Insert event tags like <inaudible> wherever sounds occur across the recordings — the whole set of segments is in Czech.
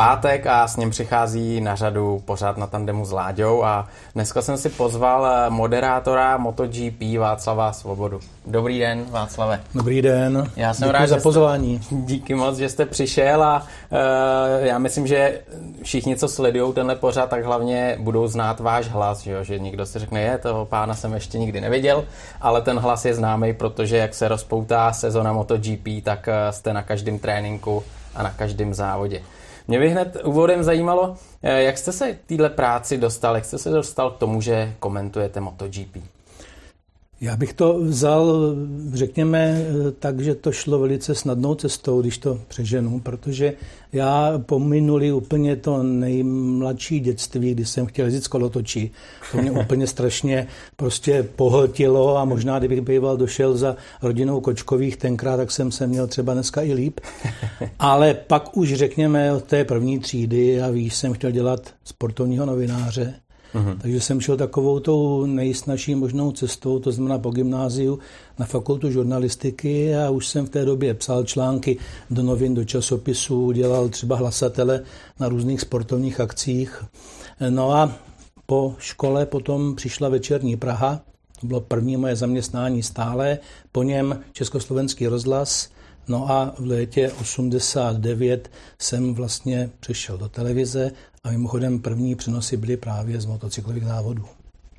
pátek a s ním přichází na řadu pořád na tandemu s Láďou a dneska jsem si pozval eh, moderátora MotoGP Václava Svobodu. Dobrý den, Václave. Dobrý den. Já jsem Děkuji rád, za pozvání. Jste, <laughs> díky moc, že jste přišel a uh, já myslím, že všichni, co sledují tenhle pořád, tak hlavně budou znát váš hlas, že, jo? že někdo si řekne, je, toho pána jsem ještě nikdy neviděl, ale ten hlas je známý, protože jak se rozpoutá sezona MotoGP, tak uh, jste na každém tréninku a na každém závodě. Mě by hned úvodem zajímalo, eh, jak jste se k téhle práci dostal, jak jste se dostal k tomu, že komentujete MotoGP? Já bych to vzal, řekněme, tak, že to šlo velice snadnou cestou, když to přeženu, protože já pominuli úplně to nejmladší dětství, kdy jsem chtěl jezdit z kolotočí. To mě <laughs> úplně strašně prostě pohltilo a možná, kdybych býval došel za rodinou Kočkových tenkrát, tak jsem se měl třeba dneska i líp. <laughs> Ale pak už řekněme od té první třídy a víš, jsem chtěl dělat sportovního novináře. Uhum. Takže jsem šel takovou tou nejsnažší možnou cestou, to znamená po gymnáziu na fakultu žurnalistiky a už jsem v té době psal články do novin, do časopisů, dělal třeba hlasatele na různých sportovních akcích. No a po škole potom přišla večerní Praha, to bylo první moje zaměstnání stále, po něm Československý rozhlas, No a v létě 89 jsem vlastně přešel do televize a mimochodem první přenosy byly právě z motocyklových závodů.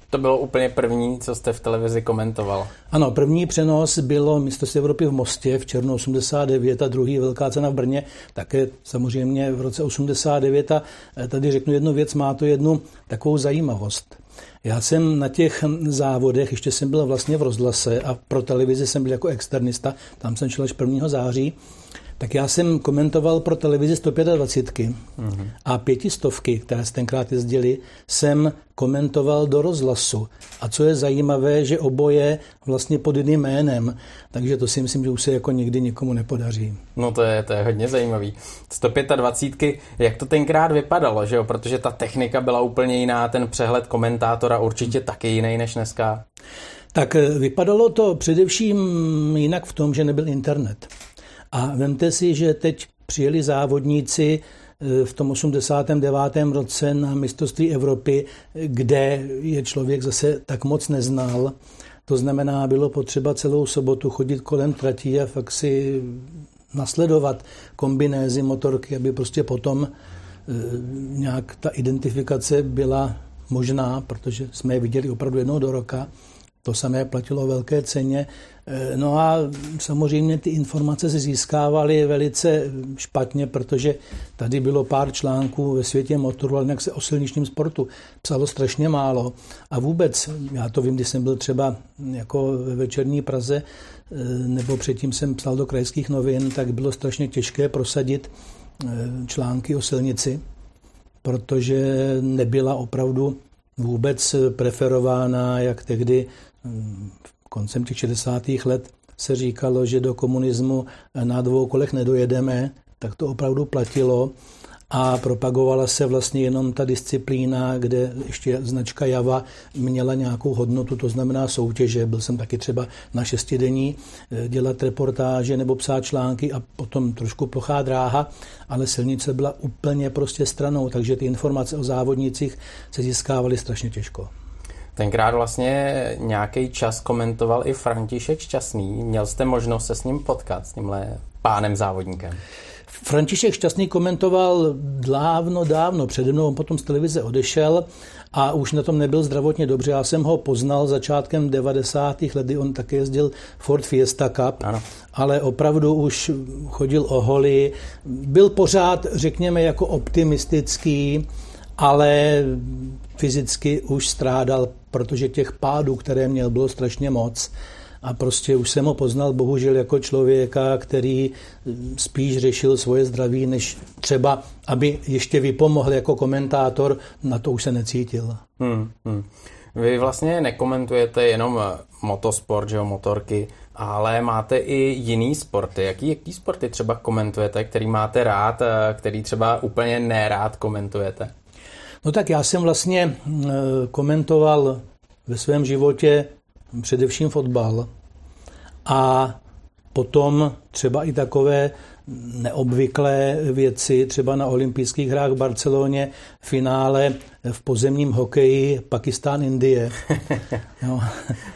To bylo úplně první, co jste v televizi komentoval. Ano, první přenos bylo mistrovství Evropy v Mostě v červnu 89 a druhý velká cena v Brně, také samozřejmě v roce 89 a tady řeknu jednu věc, má to jednu takovou zajímavost. Já jsem na těch závodech, ještě jsem byl vlastně v rozhlase a pro televizi jsem byl jako externista, tam jsem šel až 1. září, tak já jsem komentoval pro televizi 125 mm-hmm. a pětistovky, které se tenkrát jezdili, jsem komentoval do rozhlasu. A co je zajímavé, že oboje vlastně pod jedným jménem, takže to si myslím, že už se jako nikdy nikomu nepodaří. No to je, to je hodně zajímavý. 125, jak to tenkrát vypadalo, že jo? Protože ta technika byla úplně jiná, ten přehled komentátora určitě taky jiný než dneska. Tak eh, vypadalo to především jinak v tom, že nebyl internet. A vemte si, že teď přijeli závodníci eh, v tom 89. roce na mistrovství Evropy, kde je člověk zase tak moc neznal. To znamená, bylo potřeba celou sobotu chodit kolem tratí a fakt si nasledovat kombinézy motorky, aby prostě potom eh, nějak ta identifikace byla možná, protože jsme je viděli opravdu jednou do roka. To samé platilo velké ceně. Eh, no a samozřejmě ty informace se získávaly velice špatně, protože tady bylo pár článků ve světě motoru, ale jak se o silničním sportu psalo strašně málo. A vůbec, já to vím, když jsem byl třeba jako ve večerní Praze, eh, nebo předtím jsem psal do krajských novin, tak bylo strašně těžké prosadit eh, články o silnici, protože nebyla opravdu vůbec preferována, jak tehdy koncem těch 60. let se říkalo, že do komunismu na dvou kolech nedojedeme, tak to opravdu platilo a propagovala se vlastně jenom ta disciplína, kde ještě značka Java měla nějakou hodnotu, to znamená soutěže. Byl jsem taky třeba na šestidenní eh, dělat reportáže nebo psát články a potom trošku plochá dráha, ale silnice byla úplně prostě stranou, takže ty informace o závodnicích se získávaly strašně těžko. Tenkrát vlastně nějaký čas komentoval i František Šťastný. Měl jste možnost se s ním potkat, s tímhle pánem závodníkem? František Šťastný komentoval dávno, dávno přede mnou, on potom z televize odešel a už na tom nebyl zdravotně dobře. Já jsem ho poznal začátkem 90. let, kdy on také jezdil Ford Fiesta Cup, ano. ale opravdu už chodil o holy. Byl pořád, řekněme, jako optimistický, ale fyzicky už strádal, protože těch pádů, které měl, bylo strašně moc. A prostě už jsem ho poznal bohužel jako člověka, který spíš řešil svoje zdraví, než třeba, aby ještě vypomohl jako komentátor, na to už se necítil. Hmm, hmm. Vy vlastně nekomentujete jenom motosport, že jo, motorky, ale máte i jiný sporty. Jaký, jaký sporty třeba komentujete, který máte rád, který třeba úplně nerád komentujete? No tak já jsem vlastně eh, komentoval ve svém životě především fotbal a potom třeba i takové neobvyklé věci, třeba na olympijských hrách v Barceloně, finále v pozemním hokeji Pakistán-Indie. <laughs> No.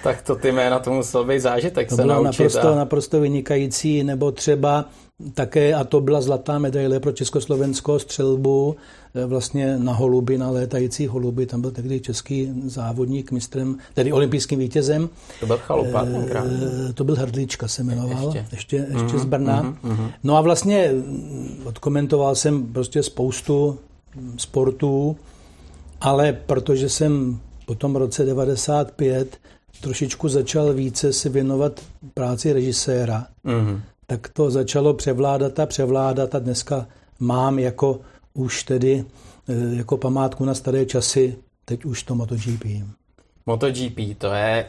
tak to ty jména, to musel být zážitek to se bylo naučit. Naprosto, a... naprosto vynikající, nebo třeba také, a to byla zlatá medaile pro Československo střelbu, e, vlastně na holuby, na létající holuby, tam byl tehdy český závodník mistrem, tedy olympijským vítězem. To byl Chalupa e, To byl Hrdlička se jmenoval, ještě, ještě, ještě mm-hmm, z Brna. Mm-hmm. No a vlastně odkomentoval jsem prostě spoustu sportů, ale protože jsem po tom roce 95 trošičku začal více si věnovat práci režiséra, mm-hmm tak to začalo převládat a převládat a dneska mám jako už tedy eh, jako památku na staré časy, teď už to MotoGP. MotoGP, to je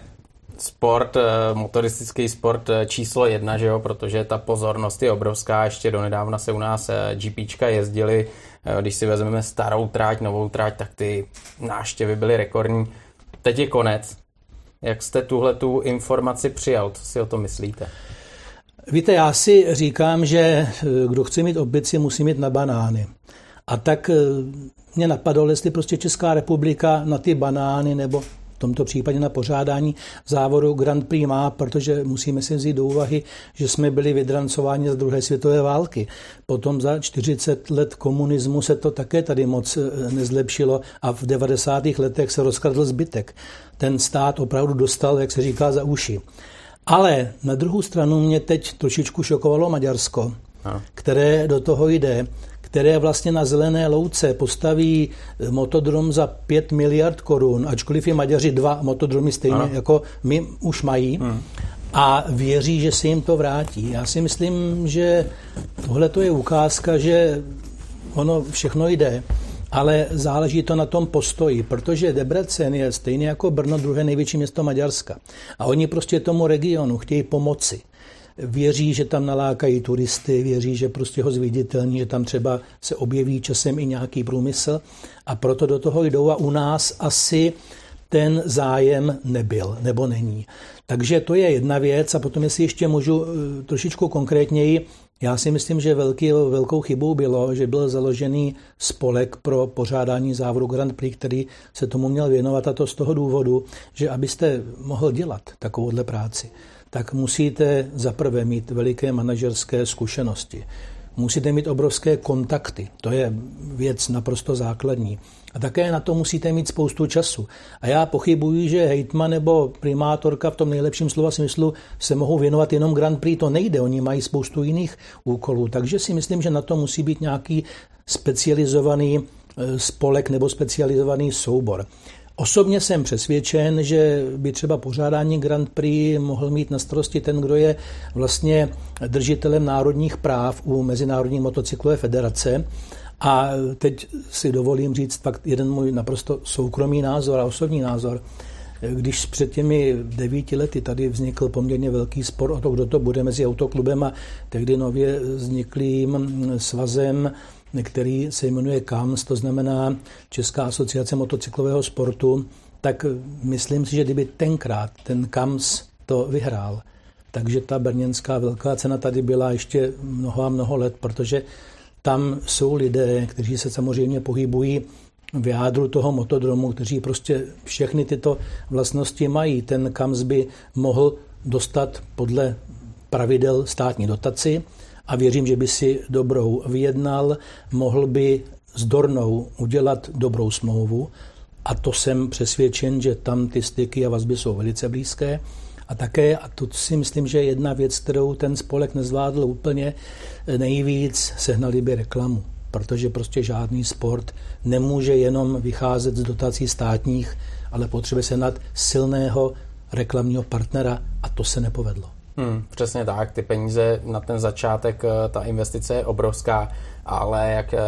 sport, eh, motoristický sport eh, číslo jedna, že jo, protože ta pozornost je obrovská, ještě donedávna se u nás GPčka jezdili, když si vezmeme starou tráť, novou tráť, tak ty náštěvy byly rekordní. Teď je konec. Jak jste tuhle tu informaci přijal? Co si o to myslíte? Víte, já si říkám, že eh, kdo chce mít obici, musí mít na banány. A tak eh, mě napadlo, jestli prostě Česká republika na ty banány nebo v tomto případě na pořádání závodu Grand Prix má, protože musíme si vzít do úvahy, že jsme byli vydrancováni z druhé světové války. Potom za 40 let komunismu se to také tady moc eh, nezlepšilo a v 90. letech se rozkradl zbytek. Ten stát opravdu dostal, jak se říká, za uši. Ale na druhou stranu mě teď trošičku šokovalo Maďarsko, no. které do toho jde, které vlastně na zelené louce postaví motodrom za 5 miliard korun, ačkoliv je Maďaři dva motodromy stejně ano. jako my už mají. Hmm. A věří, že se jim to vrátí. Já si myslím, že tohle to je ukázka, že ono všechno jde ale záleží to na tom postoji, protože Debrecen je stejný jako Brno druhé největší město Maďarska. A oni prostě tomu regionu chtějí pomoci. Věří, že tam nalákají turisty, věří, že prostě ho zviditelní, že tam třeba se objeví časem i nějaký průmysl a proto do toho jdou a u nás asi ten zájem nebyl nebo není. Takže to je jedna věc a potom, jestli ještě můžu eh, trošičku konkrétněji, já si myslím, že velký, velkou chybou bylo, že byl založený spolek pro pořádání závodu Grand Prix, který se tomu měl věnovat a to z toho důvodu, že abyste mohl dělat takovouhle práci, tak musíte zaprvé mít veliké manažerské zkušenosti. Musíte mít obrovské kontakty, to je věc naprosto základní. A také na to musíte mít spoustu času. A já pochybuji, že hejtman nebo primátorka v tom nejlepším slova smyslu se mohou věnovat jenom Grand Prix. To nejde, oni mají spoustu jiných úkolů. Takže si myslím, že na to musí být nějaký specializovaný eh, spolek nebo specializovaný soubor. Osobně jsem přesvědčen, že by třeba pořádání Grand Prix mohl mít na starosti ten, kdo je vlastně držitelem národních práv u Mezinárodní motocyklové federace. A teď si dovolím říct fakt jeden můj naprosto soukromý názor a osobní názor. Když před těmi devíti lety tady vznikl poměrně velký spor o to, kdo to bude mezi autoklubem a tehdy nově vzniklým svazem, který se jmenuje KAMS, to znamená Česká asociace motocyklového sportu, tak myslím si, že kdyby tenkrát ten KAMS to vyhrál, takže ta brněnská velká cena tady byla ještě mnoho a mnoho let, protože tam jsou lidé, kteří se samozřejmě pohybují v jádru toho motodromu, kteří prostě všechny tyto vlastnosti mají. Ten KAMS by mohl dostat podle pravidel státní dotaci a věřím, že by si dobrou vyjednal, mohl by s Dornou udělat dobrou smlouvu a to jsem přesvědčen, že tam ty styky a vazby jsou velice blízké. A také, a to si myslím, že je jedna věc, kterou ten spolek nezvládl úplně nejvíc, sehnali by reklamu. Protože prostě žádný sport nemůže jenom vycházet z dotací státních, ale potřebuje se nad silného reklamního partnera a to se nepovedlo. Hmm, přesně tak, ty peníze na ten začátek, eh, ta investice je obrovská, ale jak eh,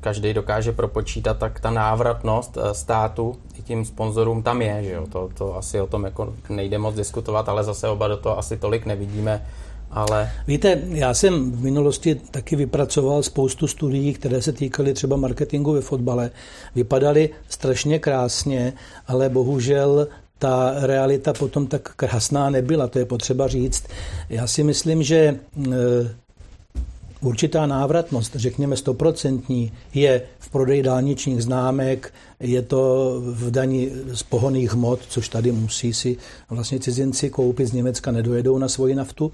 každý dokáže propočítat, tak ta návratnost eh, státu i tím sponzorům tam je, že jo? To, to asi o tom jako nejde moc diskutovat, ale zase oba do toho asi tolik nevidíme. Ale... Víte, já jsem v minulosti taky vypracoval spoustu studií, které se týkaly třeba marketingu ve fotbale. Vypadaly strašně krásně, ale bohužel ta realita potom tak krásná nebyla, to je potřeba říct. Já si myslím, že určitá návratnost, řekněme stoprocentní, je v prodeji dálničních známek, je to v daní z pohoných hmot, což tady musí si vlastně cizinci koupit z Německa, nedojedou na svoji naftu,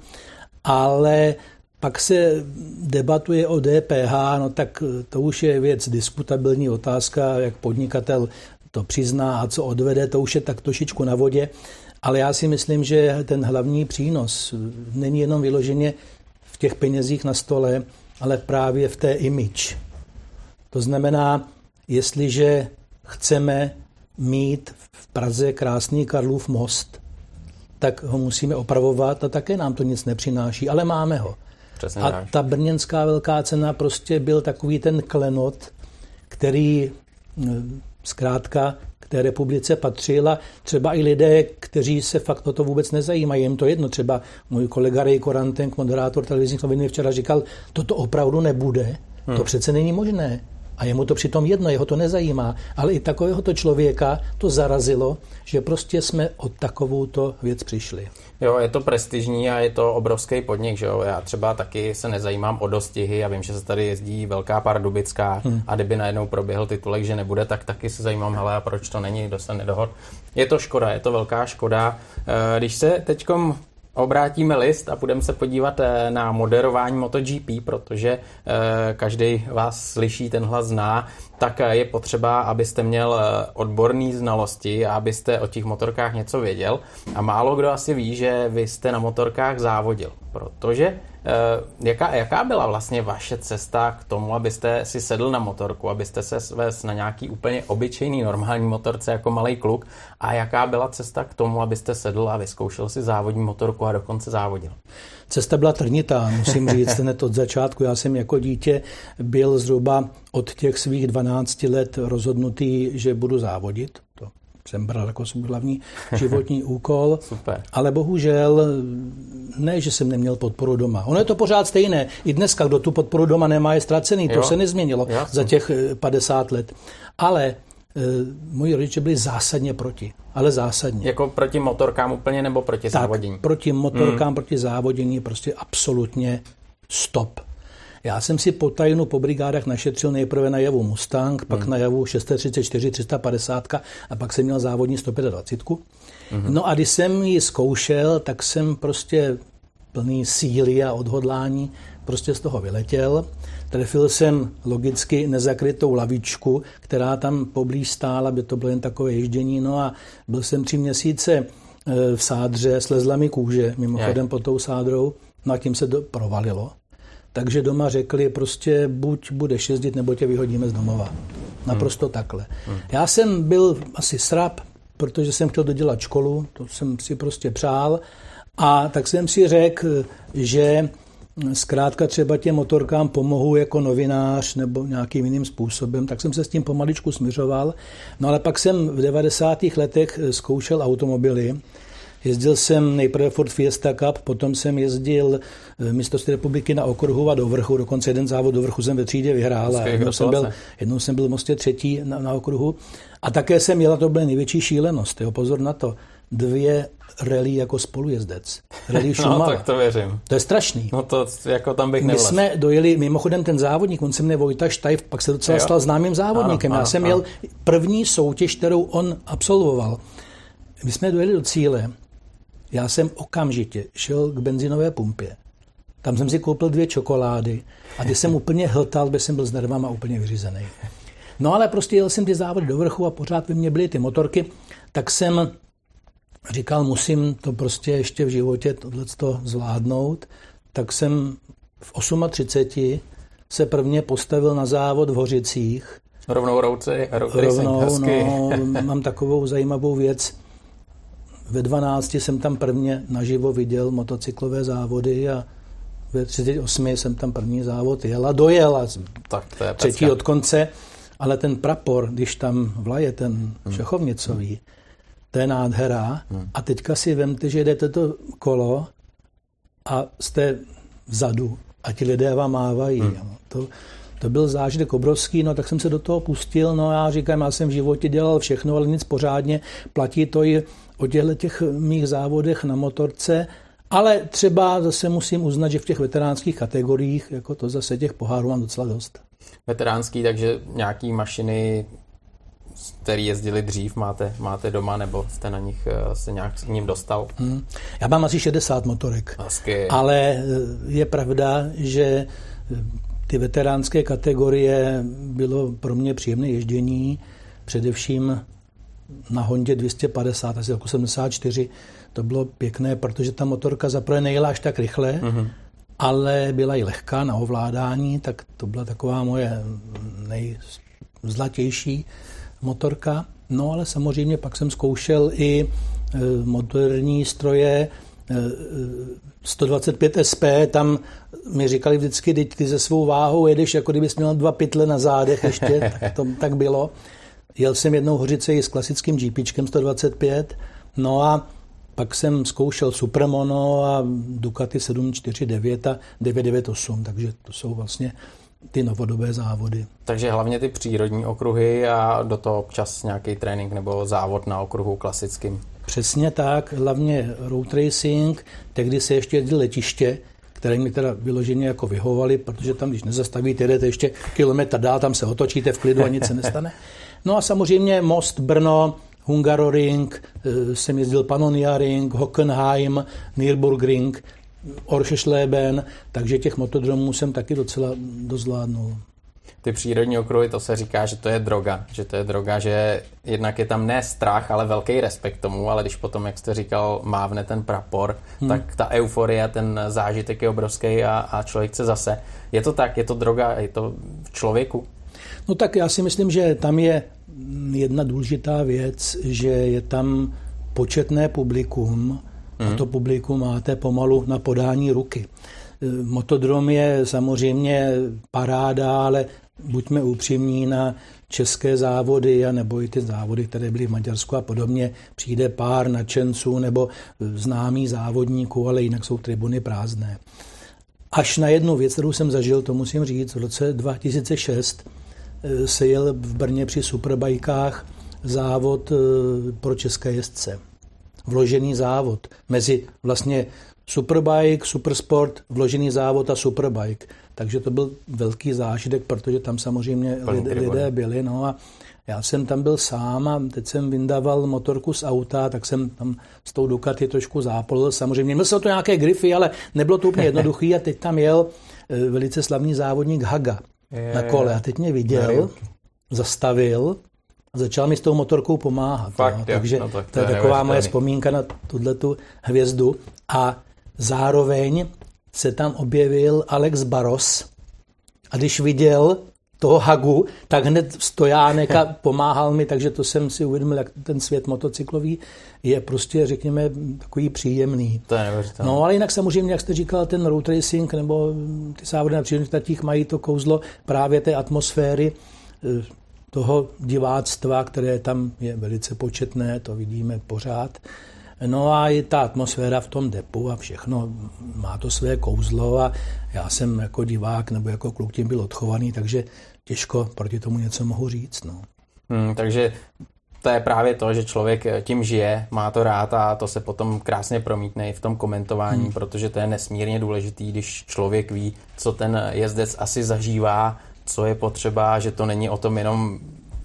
ale pak se debatuje o DPH, no tak to už je věc diskutabilní otázka, jak podnikatel to přizná a co odvede, to už je tak trošičku na vodě. Ale já si myslím, že ten hlavní přínos není jenom vyloženě v těch penězích na stole, ale právě v té image. To znamená, jestliže chceme mít v Praze krásný Karlův most, tak ho musíme opravovat a také nám to nic nepřináší, ale máme ho. Přesně a ta brněnská velká cena prostě byl takový ten klenot, který zkrátka k té republice patřil a třeba i lidé, kteří se fakt o to vůbec nezajímají, jim to jedno. Třeba můj kolega Ray Korantenk, moderátor televizních novin, včera říkal, toto opravdu nebude, hmm. to přece není možné. A jemu to přitom jedno, jeho to nezajímá. Ale i takovéhoto člověka to zarazilo, že prostě jsme o takovouto věc přišli. Jo, je to prestižní a je to obrovský podnik, že jo. Já třeba taky se nezajímám o dostihy a vím, že se tady jezdí velká pardubická hmm. a kdyby najednou proběhl titulek, že nebude, tak taky se zajímám, hele, a proč to není, kdo se nedohod. Je to škoda, je to velká škoda. Eh, když se teďkom obrátíme list a budeme se podívat eh, na moderování MotoGP, protože eh, každý vás slyší, ten hlas zná, tak je potřeba, abyste měl odborné znalosti a abyste o těch motorkách něco věděl. A málo kdo asi ví, že vy jste na motorkách závodil, protože jaká, jaká byla vlastně vaše cesta k tomu, abyste si sedl na motorku, abyste se svést na nějaký úplně obyčejný normální motorce jako malý kluk a jaká byla cesta k tomu, abyste sedl a vyzkoušel si závodní motorku a dokonce závodil? Cesta byla trnitá, musím říct, hned od začátku. Já jsem jako dítě byl zhruba od těch svých 12 let rozhodnutý, že budu závodit. To jsem bral jako svůj hlavní životní <laughs> úkol. Super. Ale bohužel ne, že jsem neměl podporu doma. Ono je to pořád stejné. I dneska, kdo tu podporu doma nemá, je ztracený. To jo. se nezměnilo Jasně. za těch 50 let. Ale e, moji rodiče byli zásadně proti. Ale zásadně. Jako proti motorkám úplně nebo proti tak, závodění? proti motorkám, hmm. proti závodění prostě absolutně stop. Já jsem si po tajnu po brigádách našetřil nejprve na javu Mustang, pak hmm. na javu 634, 350 a pak jsem měl závodní 125. Hmm. No a když jsem ji zkoušel, tak jsem prostě plný síly a odhodlání prostě z toho vyletěl. Trefil jsem logicky nezakrytou lavičku, která tam poblíž stála, by to bylo jen takové ježdění. No a byl jsem tři měsíce e, v sádře, slezla mi kůže, mimochodem pod tou sádrou, no a tím se to provalilo. Takže doma řekli prostě buď budeš jezdit, nebo tě vyhodíme z domova. Naprosto hmm. takhle. Hmm. Já jsem byl asi srap, protože jsem chtěl dodělat školu, to jsem si prostě přál. A tak jsem si řekl, že zkrátka třeba těm motorkám pomohu jako novinář nebo nějakým jiným způsobem, tak jsem se s tím pomaličku směřoval. No ale pak jsem v 90. letech zkoušel automobily Jezdil jsem nejprve Ford Fiesta Cup, potom jsem jezdil eh, mistrovství republiky na okruhu a do vrchu, dokonce jeden závod do vrchu jsem ve třídě vyhrál a jednou jsem, byl, jednou jsem byl v Mostě třetí na, na okruhu. A také jsem jela, to byla největší šílenost, jo, pozor na to, dvě rally jako spolujezdec. Rally <laughs> no, tak to věřím. To je strašný. No to jako tam bych My nevlez. jsme dojeli, mimochodem ten závodník, on se mne Vojta Štajf, pak se docela jo. stal známým závodníkem. Ano, Já jsem ano. měl první soutěž, kterou on absolvoval. My jsme dojeli do cíle já jsem okamžitě šel k benzinové pumpě. Tam jsem si koupil dvě čokolády a když jsem úplně hltal, když jsem byl s nervama úplně vyřízený. No ale prostě jel jsem ty závody do vrchu a pořád ve mně byly ty motorky, tak jsem říkal, musím to prostě ještě v životě tohleto zvládnout, tak jsem v 38 se prvně postavil na závod v Hořicích. Rovnou rouci, rovnou, no, mám takovou zajímavou věc. Ve 12 jsem tam prvně naživo viděl motocyklové závody a ve 38 jsem tam první závod jel a dojel a tak to je třetí pecka. od konce. Ale ten prapor, když tam vlaje ten hmm. šachovnicový, hmm. to je nádhera. Hmm. A teďka si vemte, že jdete to kolo a jste vzadu a ti lidé vám mávají. Hmm. To, to byl zážitek obrovský, no tak jsem se do toho pustil, no já říkám, já jsem v životě dělal všechno, ale nic pořádně, platí to i o těchto těch mých závodech na motorce Ale třeba zase musím uznat, že v těch veteránských kategoriích jako to zase těch pohárů mám docela dost. Veteránský, takže nějaký mašiny, který jezdili dřív, máte, máte doma, nebo jste na nich eh, se nějak s ním dostal? Hmm. Já mám asi 60 motorek. Hezky. Ale eh, je pravda, že eh, ty veteránské kategorie bylo pro mě příjemné ježdění, především na Hondě 250, asi roku 74, to bylo pěkné, protože ta motorka zaprvé nejela až tak rychle, mm-hmm. ale byla i lehká na ovládání, tak to byla taková moje nejzlatější motorka. No ale samozřejmě pak jsem zkoušel i e, moderní stroje, 125 e, SP, tam mi říkali vždycky, teď ty se svou váhou jedeš, jako kdybys měl dva pytle na zádech ještě, <laughs> tak to tak bylo. Jel jsem jednou hořice i s klasickým GPčkem 125, no a pak jsem zkoušel Supermono a Ducati 749 a 998, takže to jsou vlastně ty novodobé závody. Takže hlavně ty přírodní okruhy a do toho občas nějaký trénink nebo závod na okruhu klasickým. Přesně tak, hlavně road racing, tehdy se ještě jezdil letiště, které mi teda vyloženě jako vyhovovali, protože tam, když nezastavíte, jdete ještě kilometr dál, tam se otočíte v klidu a nic se nestane. <laughs> No a samozřejmě most Brno, Hungaroring, eh, jsem jezdil Pannonia Ring, Hockenheim, Nürburgring, Orchesleben, takže těch motodromů jsem taky docela dozvládnul. Ty přírodní okruhy, to se říká, že to je droga, že to je droga, že jednak je tam ne strach, ale velký respekt tomu, ale když potom, jak jste říkal, mávne ten prapor, hmm. tak ta euforie, ten zážitek je obrovský a, a člověk chce zase. Je to tak, je to droga, je to v člověku? No tak já si myslím, že tam je jedna důležitá věc, že je tam početné publikum a mhm. to publikum máte pomalu na podání ruky. Motodrom je samozřejmě paráda, ale buďme upřímní na české závody a nebo i ty závody, které byly v Maďarsku a podobně, přijde pár nadšenců nebo známý závodníků, ale jinak jsou tribuny prázdné. Až na jednu věc, kterou jsem zažil, to musím říct, v roce 2006 Eh, se jel v Brně při superbajkách závod eh, pro české jezdce. Vložený závod mezi vlastně superbike, supersport, vložený závod a superbike. Takže to byl velký zážitek, protože tam samozřejmě lidé, lidé byli. No a já jsem tam byl sám a teď jsem vyndával motorku z auta, tak jsem tam s tou Ducati trošku zápolil. Samozřejmě měl jsem to nějaké grify, ale nebylo to úplně <laughs> jednoduché a teď tam jel eh, velice slavný závodník Haga je, na kole. A teď mě viděl, zastavil a začal mi s tou motorkou pomáhat. Fakt, jo. Takže no, tak to, to je taková moje vzpomínka na tuhle hvězdu. A zároveň se tam objevil Alex Baros a když viděl toho Hagu, tak hned stojánek a <laughs> pomáhal mi, takže to jsem si uvědomil, jak ten svět motocyklový je prostě, řekněme, takový příjemný. To je No ale jinak samozřejmě, jak jste říkal, ten road racing nebo ty závody na přírodních tatích mají to kouzlo právě té atmosféry, eh, toho diváctva, které tam je velice početné, to vidíme pořád. No a i ta atmosféra v tom depu a všechno má to své kouzlo a já jsem jako divák nebo jako kluk tím byl odchovaný, takže těžko proti tomu něco mohu říct. No. Hmm, takže to je právě to, že člověk tím žije, má to rád a to se potom krásně promítne i v tom komentování, hmm. protože to je nesmírně důležitý, když člověk ví, co ten jezdec asi zažívá, co je potřeba, že to není o tom jenom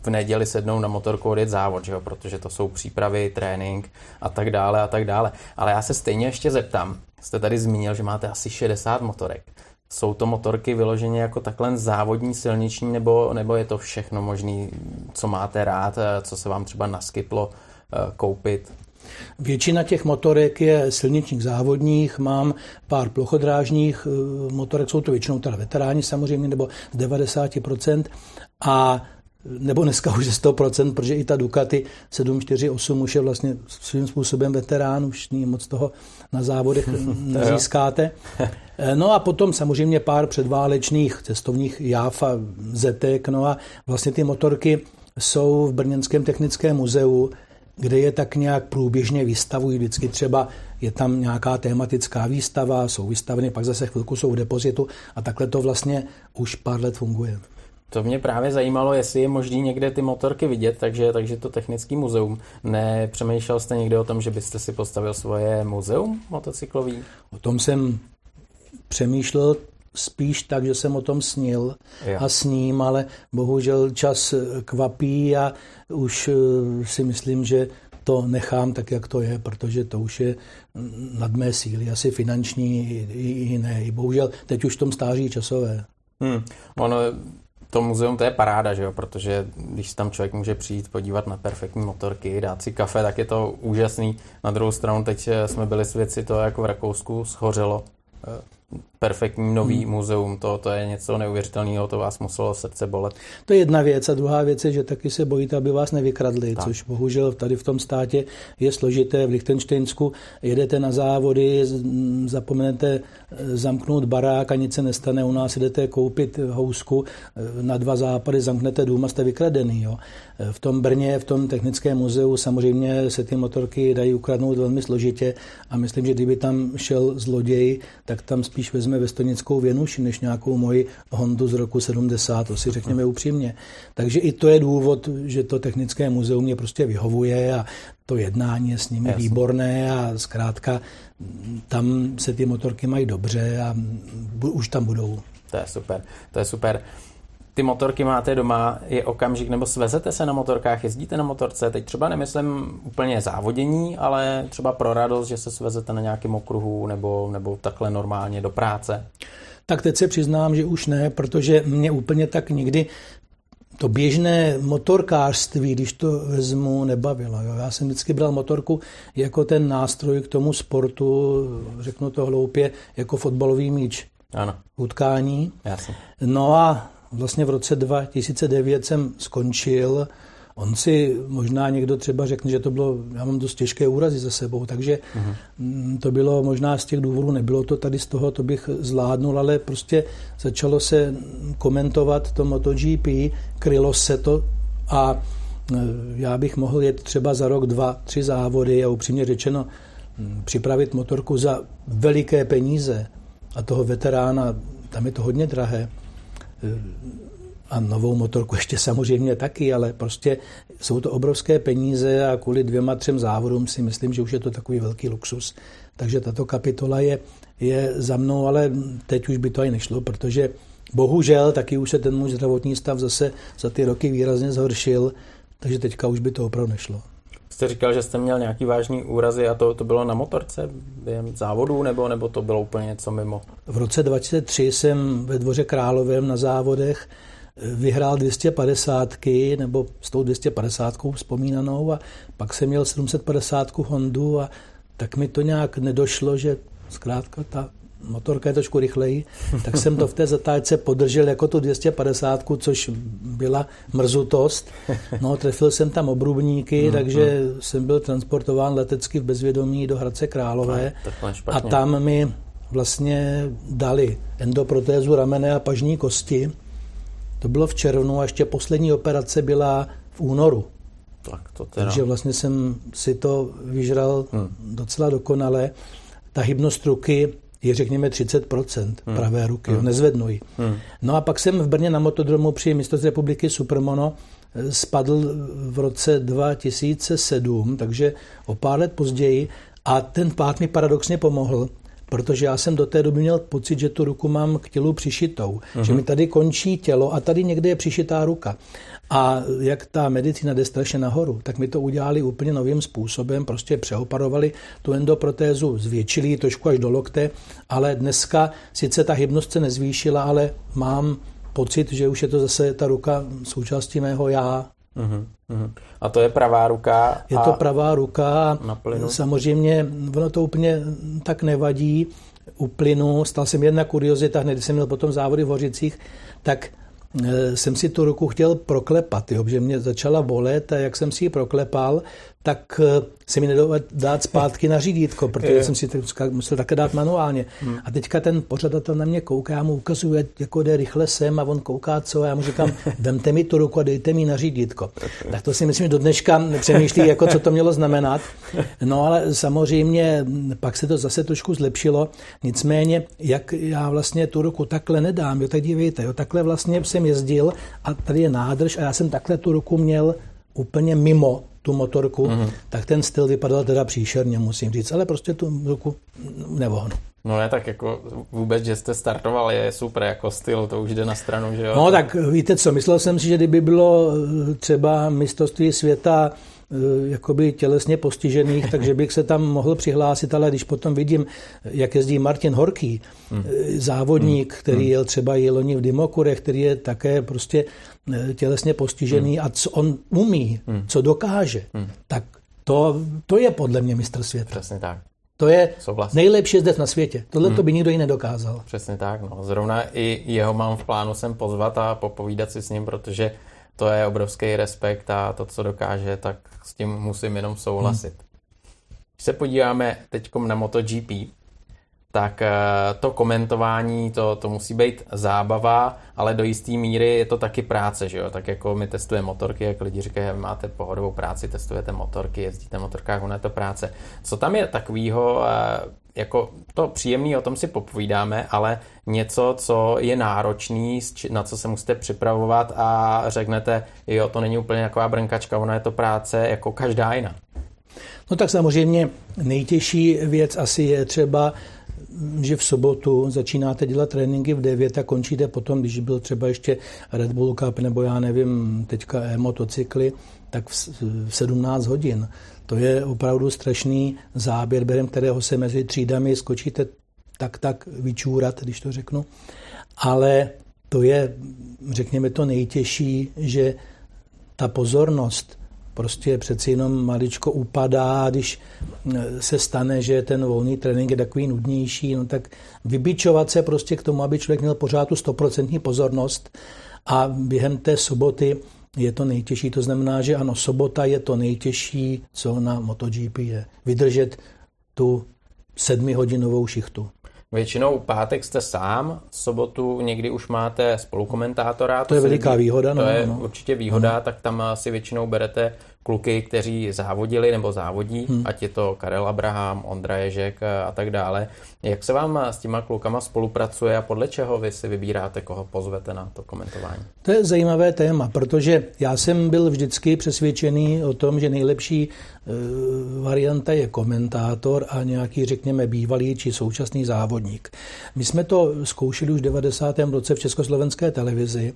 v neděli sednou na motorku odjet závod, že jo? protože to jsou přípravy, trénink a tak dále a tak dále. Ale já se stejně ještě zeptám, jste tady zmínil, že máte asi 60 motorek. Jsou to motorky vyloženě jako takhle závodní, silniční, nebo, nebo je to všechno možné, co máte rád, co se vám třeba naskytlo eh, koupit? Většina těch motorek je silničních závodních, mám pár plochodrážních eh, motorek, jsou to většinou teda veteráni samozřejmě, nebo z 90%. A nebo dneska už je 100%, protože i ta Ducati 748 už je vlastně svým způsobem veterán, už ní moc toho na závodech <laughs> nezískáte. No a potom samozřejmě pár předválečných cestovních jáv a zetek, no a vlastně ty motorky jsou v Brněnském technickém muzeu, kde je tak nějak průběžně vystavují. Vždycky třeba je tam nějaká tematická výstava, jsou vystaveny, pak zase chvilku jsou v depozitu a takhle to vlastně už pár let funguje. To mě právě zajímalo, jestli je možný někde ty motorky vidět, takže, takže to technický muzeum. Nepřemýšlel jste někde o tom, že byste si postavil svoje muzeum motocyklový? O tom jsem přemýšlel spíš tak, že jsem o tom snil jo. a sním, ale bohužel čas kvapí a už eh, si myslím, že to nechám tak, jak to je, protože to už je nad mé síly, asi finanční i jiné. I bohužel teď už v tom stáří časové. Hmm. Ono, to muzeum to je paráda, že jo? protože když tam člověk může přijít podívat na perfektní motorky, dát si kafe, tak je to úžasný. Na druhou stranu teď eh, jsme byli svědci toho, jak v Rakousku schořelo eh, perfektní nový hmm. muzeum, to, to je něco neuvěřitelného, to vás muselo srdce bolet. To je jedna věc a druhá věc je, že taky se bojíte, aby vás nevykradli, tak. což bohužel tady v tom státě je složité. V Lichtensteinsku jedete na závody, zapomenete eh, zamknout barák a nic se nestane, u nás jdete koupit housku eh, na dva západy, zamknete dům a jste vykradený. Jo. Eh, v tom Brně, v tom technickém muzeu samozřejmě se ty motorky dají ukradnout velmi složitě a myslím, že kdyby tam šel zloděj, tak tam spíš vezme vestonickou věnuši, než nějakou moji Hondu z roku 70, to si řekněme upřímně. Takže i to je důvod, že to technické muzeum mě prostě vyhovuje a to jednání je s nimi Jasně. výborné a zkrátka tam se ty motorky mají dobře a už tam budou. To je super, to je super ty motorky máte doma, je okamžik, nebo svezete se na motorkách, jezdíte na motorce, teď třeba nemyslím úplně závodění, ale třeba pro radost, že se svezete na nějakém okruhu nebo, nebo takhle normálně do práce. Tak teď se přiznám, že už ne, protože mě úplně tak nikdy to běžné motorkářství, když to vezmu, nebavilo. Jo. Já jsem vždycky bral motorku jako ten nástroj k tomu sportu, řeknu to hloupě, jako fotbalový míč. Ano. Utkání. Jasně. No a vlastně v roce 2009 jsem skončil. On si možná někdo třeba řekne, že to bylo, já mám dost těžké úrazy za sebou, takže uh-huh. to bylo možná z těch důvodů, nebylo to tady z toho, to bych zvládnul, ale prostě začalo se komentovat to MotoGP, krylo se to a e, já bych mohl jet třeba za rok dva, tři závody a upřímně řečeno připravit motorku za veliké peníze a toho veterána, tam je to hodně drahé, a novou motorku ještě samozřejmě taky, ale prostě jsou to obrovské peníze a kvůli dvěma, třem závodům si myslím, že už je to takový velký luxus. Takže tato kapitola je, je za mnou, ale teď už by to ani nešlo, protože bohužel taky už se ten můj zdravotní stav zase za ty roky výrazně zhoršil, takže teďka už by to opravdu nešlo. Jste říkal, že jste měl nějaký vážný úrazy a to, to bylo na motorce během závodů, nebo, nebo to bylo úplně něco mimo? V roce 2003 jsem ve Dvoře Královém na závodech eh, vyhrál 250 nebo s tou 250 vzpomínanou a pak jsem měl 750 Hondu a tak mi to nějak nedošlo, že zkrátka ta motorka je trošku rychleji, tak jsem to v té zatáčce podržel jako tu 250, což byla mrzutost. No, trefil jsem tam obrubníky, mm, takže jsem byl transportován letecky v bezvědomí do Hradce Králové a tam mi vlastně dali endoprotézu ramene a pažní kosti. To bylo v červnu a ještě poslední operace byla v únoru. Tak to teda. Takže vlastně jsem si to vyžral hmm. docela dokonale. Ta hybnost ruky je řekněme 30% hmm. pravé ruky, hmm. nezvednu ji. Hmm. No a pak jsem v Brně na motodromu při mistrovství republiky Supermono eh, spadl v roce 2007, takže o pár let později a ten pád mi paradoxně pomohl, protože já jsem do té doby měl pocit, že tu ruku mám k tělu přišitou, uh-huh. že mi tady končí tělo a tady někde je přišitá ruka. A jak ta medicína jde strašně nahoru, tak mi to udělali úplně novým způsobem, prostě přeoparovali tu endoprotézu, zvětšili ji trošku až do lokte, ale dneska sice ta hybnost se nezvýšila, ale mám pocit, že už je to zase ta ruka součástí mého já. Uh-huh, uh-huh. A to je pravá ruka? Je to pravá ruka. Na plynu. Samozřejmě ono to úplně tak nevadí. U plynu stal jsem jedna kuriozita, hned jsem měl potom závody v Hořicích, tak Eh, jsem si tu ruku chtěl proklepat, jo, že mě začala bolet a jak jsem si ji proklepal, tak eh, se mi nedal dát zpátky na řídítko, protože jsem si to musel také dát manuálně. Hmm. A teďka ten pořadatel na mě kouká, já mu ukazuje, jako jde rychle sem a on kouká co a já mu říkám, <laughs> vemte mi tu ruku a dejte mi na řídítko. Tak to si myslím, že do dneška přemýšlí, jako co to mělo znamenat. No ale samozřejmě pak se to zase trošku zlepšilo. Nicméně, jak já vlastně tu ruku takhle nedám, jo, tak dívejte, jo, takhle vlastně jsem jezdil a tady je nádrž a já jsem takhle tu ruku měl úplně mimo tu motorku, mm-hmm. tak ten styl vypadal teda příšerně, musím říct, ale prostě tu ruku nevohnu. No ne, tak jako vůbec, že jste startoval, je super jako styl, to už jde na stranu, že jo? No tak víte co, myslel jsem si, že kdyby bylo eh, třeba mistrovství světa jakoby tělesně postižených, takže bych se tam mohl přihlásit, ale když potom vidím, jak jezdí Martin Horký. Eh, závodník, hmm. který hmm. jel třeba i loni v Dimokurech, který je také prostě tělesně postižený hmm. a co on umí, co dokáže, tak to, to je podle mě mistr světa. Přesně tak. To je Souhlasím. nejlepší zde na světě. Tohle hmm. to by nikdo jiný nedokázal. Přesně tak. No. Zrovna i jeho mám v plánu sem pozvat a popovídat si s ním, protože to je obrovský respekt a to, co dokáže, tak s tím musím jenom souhlasit. Hmm. Když se podíváme teď na MotoGP, tak eh, to komentování, to, to musí být zábava, ale do jisté míry je to taky práce, že jo? Tak jako my testujeme motorky, jak lidi říkají, máte pohodovou práci, testujete motorky, jezdíte motorkách, ono je to práce. Co tam je takového, eh, jako to příjemný, o tom si popovídáme, ale něco, co je náročný, na co se musíte připravovat a řeknete, jo, to není úplně taková brnkačka, ono je to práce jako každá jiná. No tak samozřejmě nejtěžší věc asi je třeba že v sobotu začínáte dělat tréninky v 9 a končíte potom, když byl třeba ještě Red Bull Cup nebo já nevím, teďka e-motocykly, tak v 17 hodin. To je opravdu strašný záběr, během kterého se mezi třídami skočíte tak tak vyčůrat, když to řeknu. Ale to je, řekněme, to nejtěžší, že ta pozornost prostě přeci jenom maličko upadá, když eh, se stane, že ten volný trénink je takový nudnější, no tak vybičovat se prostě k tomu, aby člověk měl pořád tu stoprocentní pozornost a během té soboty je to nejtěžší. To znamená, že ano, sobota je to nejtěžší, co na MotoGP je. Vydržet tu sedmihodinovou šichtu. Většinou pátek jste sám, sobotu někdy už máte spolukomentátora. To, to je veliká výhoda. To no, je no. určitě výhoda, no. tak tam si většinou berete kluky, kteří závodili nebo závodí, hmm. ať je to Karel Abraham, Ondra Ježek a tak dále. Jak se vám s těma klukama spolupracuje a podle čeho vy si vybíráte, koho pozvete na to komentování? To je zajímavé téma, protože já jsem byl vždycky přesvědčený o tom, že nejlepší e, varianta je komentátor a nějaký, řekněme, bývalý či současný závodník. My jsme to zkoušeli už v 90. roce v Československé televizi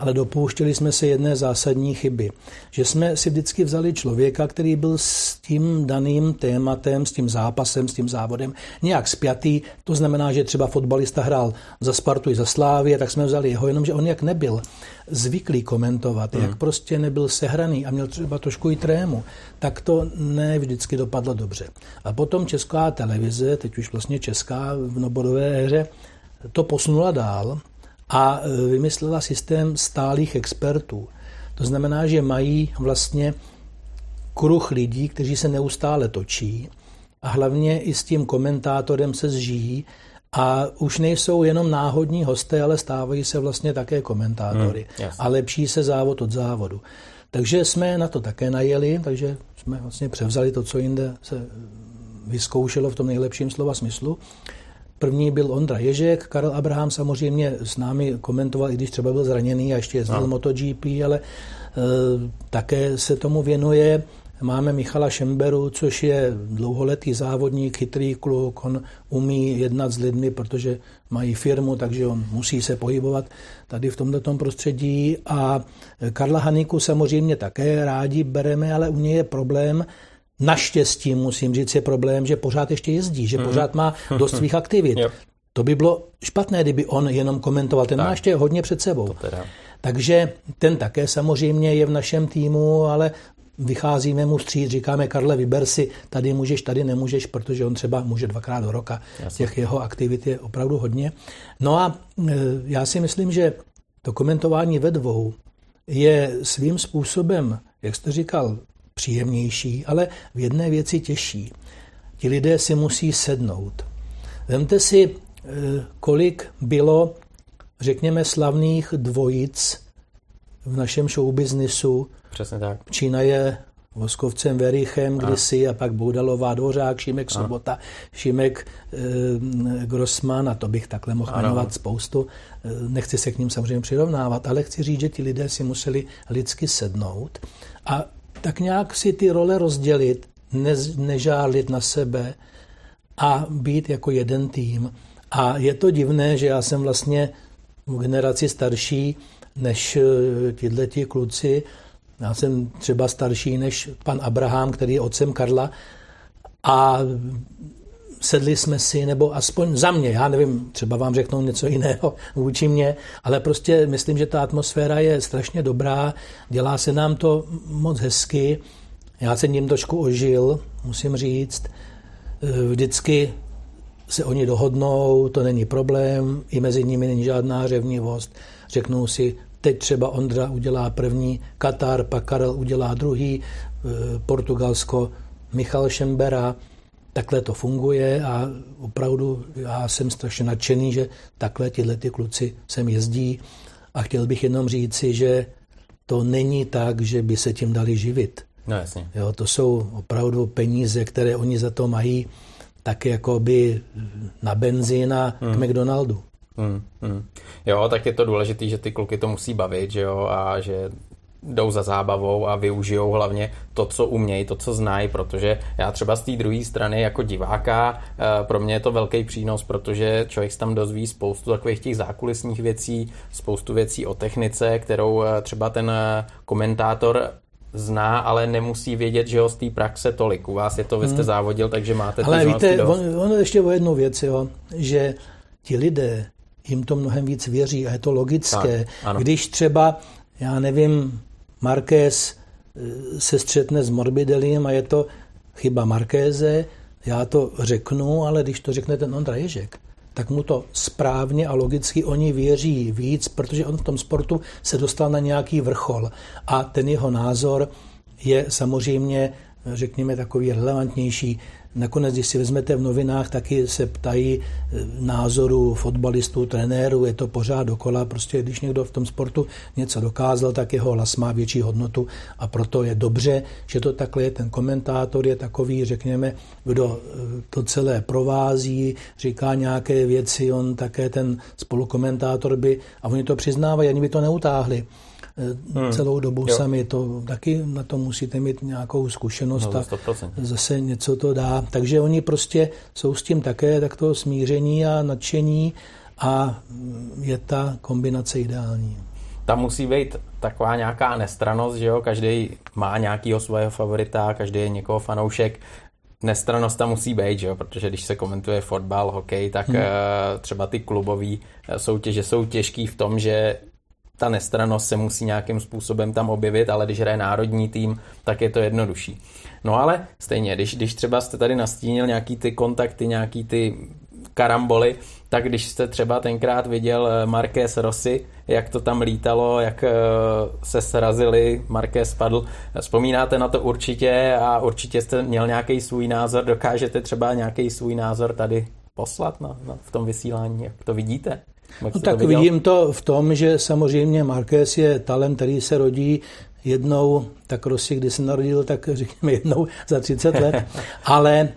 ale dopouštěli jsme se jedné zásadní chyby, že jsme si vždycky vzali člověka, který byl s tím daným tématem, s tím zápasem, s tím závodem nějak spjatý. To znamená, že třeba fotbalista hrál za Spartu i za Slávě, tak jsme vzali jeho, jenomže on jak nebyl zvyklý komentovat, hmm. jak prostě nebyl sehraný a měl třeba trošku i trému, tak to ne vždycky dopadlo dobře. A potom česká televize, teď už vlastně česká v nobodové éře, to posunula dál a e, vymyslela systém stálých expertů. To znamená, že mají vlastně kruh lidí, kteří se neustále točí a hlavně i s tím komentátorem se zžijí a už nejsou jenom náhodní hosté, ale stávají se vlastně také komentátory hmm, a lepší se závod od závodu. Takže jsme na to také najeli, takže jsme vlastně převzali to, co jinde se vyzkoušelo v tom nejlepším slova smyslu. První byl Ondra Ježek, Karel Abraham samozřejmě s námi komentoval, i když třeba byl zraněný a ještě jezdil no. MotoGP, ale e, také se tomu věnuje. Máme Michala Šemberu, což je dlouholetý závodník, chytrý kluk, on umí jednat s lidmi, protože mají firmu, takže on musí se pohybovat tady v tomto prostředí. A Karla Haniku samozřejmě také rádi bereme, ale u něj je problém, Naštěstí musím říct, je problém, že pořád ještě jezdí, že mm. pořád má dost svých aktivit. Yep. To by bylo špatné, kdyby on jenom komentoval. Ten tak. má ještě hodně před sebou. Takže ten také samozřejmě je v našem týmu, ale vycházíme mu stříc, říkáme, Karle, vyber si, tady můžeš, tady nemůžeš, protože on třeba může dvakrát do roka. Jasně. Těch jeho aktivit je opravdu hodně. No a e, já si myslím, že to komentování ve dvou je svým způsobem, jak jste říkal, příjemnější, ale v jedné věci těžší. Ti lidé si musí sednout. Vemte si, eh, kolik bylo, řekněme, slavných dvojic v našem showbiznisu. Přesně tak. Čína je Voskovcem Verichem kdysi a pak Boudalová Dvořák, Šimek ano. Sobota, Šimek e, Grossman a to bych takhle mohl ano. jmenovat spoustu. E, nechci se k ním samozřejmě přirovnávat, ale chci říct, že ti lidé si museli lidsky sednout a tak nějak si ty role rozdělit, ne, nežárlit na sebe a být jako jeden tým. A je to divné, že já jsem vlastně v generaci starší než eh, tyhle ti kluci, já jsem třeba starší než pan Abraham, který je otcem Karla a sedli jsme si, nebo aspoň za mě, já nevím, třeba vám řeknou něco jiného <laughs> vůči mě, ale prostě myslím, že ta atmosféra je strašně dobrá, dělá se nám to moc hezky, já se ním trošku ožil, musím říct, vždycky se oni dohodnou, to není problém, i mezi nimi není žádná řevnivost, řeknou si, Teď třeba Ondra udělá první, Katar, pak Karel udělá druhý, eh, Portugalsko Michal Šembera. Takhle to funguje a opravdu já jsem strašně nadšený, že takhle tyhle ty kluci sem jezdí a chtěl bych jenom říci, že to není tak, že by se tím dali živit. No jasně. Jo, to jsou opravdu peníze, které oni za to mají tak jako by na benzín a hmm. k McDonaldu. Hmm, hmm. Jo, tak je to důležité, že ty kluky to musí bavit, že jo, a že jdou za zábavou a využijou hlavně to, co umějí, to, co znají, protože já třeba z té druhé strany jako diváka, eh, pro mě je to velký přínos, protože člověk tam dozví spoustu takových těch zákulisních věcí, spoustu věcí o technice, kterou eh, třeba ten eh, komentátor zná, ale nemusí vědět, že ho z té praxe tolik. U vás je to, vy jste hmm. závodil, takže máte Ale víte, on, on ještě o jednu věc, jo, že ti lidé, jim to mnohem víc věří a je to logické. Tak, Když třeba, já nevím, Marquez eh, se střetne s Morbideliem a je to chyba Markéze, já to řeknu, ale když to řekne ten Ondra Ježek, tak mu to správně a logicky oni věří víc, protože on v tom sportu se dostal na nějaký vrchol a ten jeho názor je samozřejmě, řekněme, takový relevantnější. Nakonec, když si vezmete v novinách, taky se ptají eh, názoru fotbalistů, trenérů, je to pořád dokola. Prostě když někdo v tom sportu něco dokázal, tak jeho hlas má větší hodnotu a proto je dobře, že to takhle je. Ten komentátor je takový, řekněme, kdo eh, to celé provází, říká nějaké věci, on také ten spolukomentátor by, a oni to přiznávají, ani by to neutáhli hmm. celou dobu jo. sami. To taky na to musíte mít nějakou zkušenost no, a zase něco to dá. Takže oni prostě jsou s tím také takto smíření a nadšení a je ta kombinace ideální. Tam musí být taková nějaká nestranost, že jo, každý má nějakého svého favorita, každý je někoho fanoušek, nestranost tam musí být, že jo? protože když se komentuje fotbal, hokej, tak hmm. Eh, třeba ty klubové eh, soutěže jsou těžký v tom, že ta nestranost se musí nějakým způsobem tam objevit, ale když hraje národní tým, tak je to jednodušší. No ale stejně, když, když třeba jste tady nastínil nějaký ty kontakty, nějaký ty karamboly, tak když jste třeba tenkrát viděl eh, Marquez Rossi, jak to tam lítalo, jak eh, se srazili, Marquez spadl, vzpomínáte na to určitě a určitě jste měl nějaký svůj názor, dokážete třeba nějaký svůj názor tady poslat na, na, v tom vysílání, jak to vidíte? No tak to vidím to v tom, že samozřejmě Marquez je talent, který se rodí jednou, tak Rossi, kdy se narodil, tak řekněme jednou za 30 let, <laughs> ale e,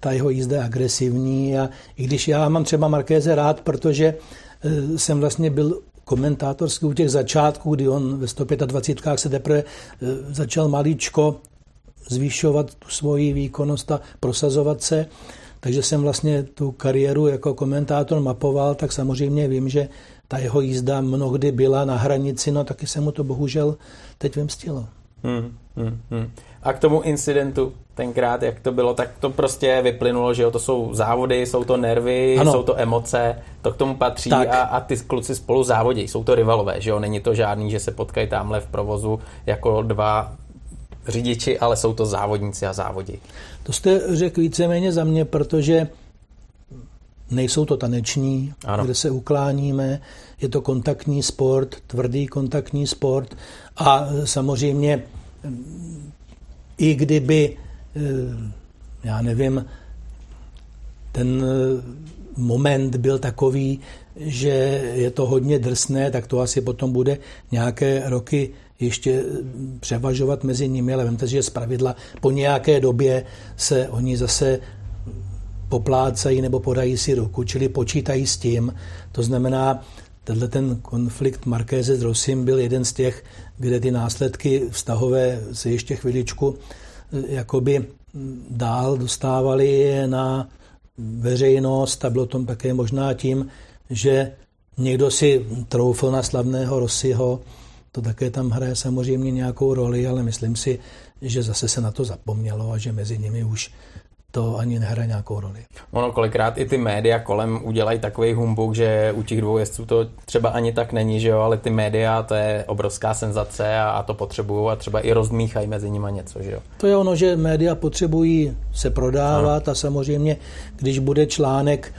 ta jeho jízda je agresivní a i když já mám třeba Markéze rád, protože e, jsem vlastně byl komentátorský u těch začátků, kdy on ve 125 se teprve e, začal maličko zvýšovat tu svoji výkonnost a prosazovat se, takže jsem vlastně tu kariéru jako komentátor mapoval, tak samozřejmě vím, že ta jeho jízda mnohdy byla na hranici, no taky se mu to bohužel teď vymstilo. Hmm, hmm, hmm. A k tomu incidentu tenkrát, jak to bylo, tak to prostě vyplynulo, že jo, to jsou závody, jsou to nervy, ano. jsou to emoce, to k tomu patří a, a ty kluci spolu závodí, jsou to rivalové, že jo, není to žádný, že se potkají tamhle v provozu jako dva řidiči, ale jsou to závodníci a závodí. To jste řekl víceméně za mě, protože nejsou to taneční, ano. kde se ukláníme, je to kontaktní sport, tvrdý kontaktní sport a samozřejmě i kdyby, já nevím, ten moment byl takový, že je to hodně drsné, tak to asi potom bude nějaké roky ještě převažovat mezi nimi, ale vemte, že z pravidla po nějaké době se oni zase poplácají nebo podají si ruku, čili počítají s tím. To znamená, tenhle ten konflikt Markéze s Rosim byl jeden z těch, kde ty následky vztahové se ještě chviličku eh, jakoby dál dostávaly na veřejnost a bylo to také možná tím, že někdo si troufl na slavného Rosyho, to také tam hraje samozřejmě nějakou roli, ale myslím si, že zase se na to zapomnělo a že mezi nimi už to ani nehraje nějakou roli. Ono kolikrát i ty média kolem udělají takový humbuk, že u těch dvou jezdců to třeba ani tak není, že jo, ale ty média to je obrovská senzace a, a to potřebují a třeba i rozmíchají mezi nimi něco, že jo. To je ono, že média potřebují se prodávat ano. a samozřejmě, když bude článek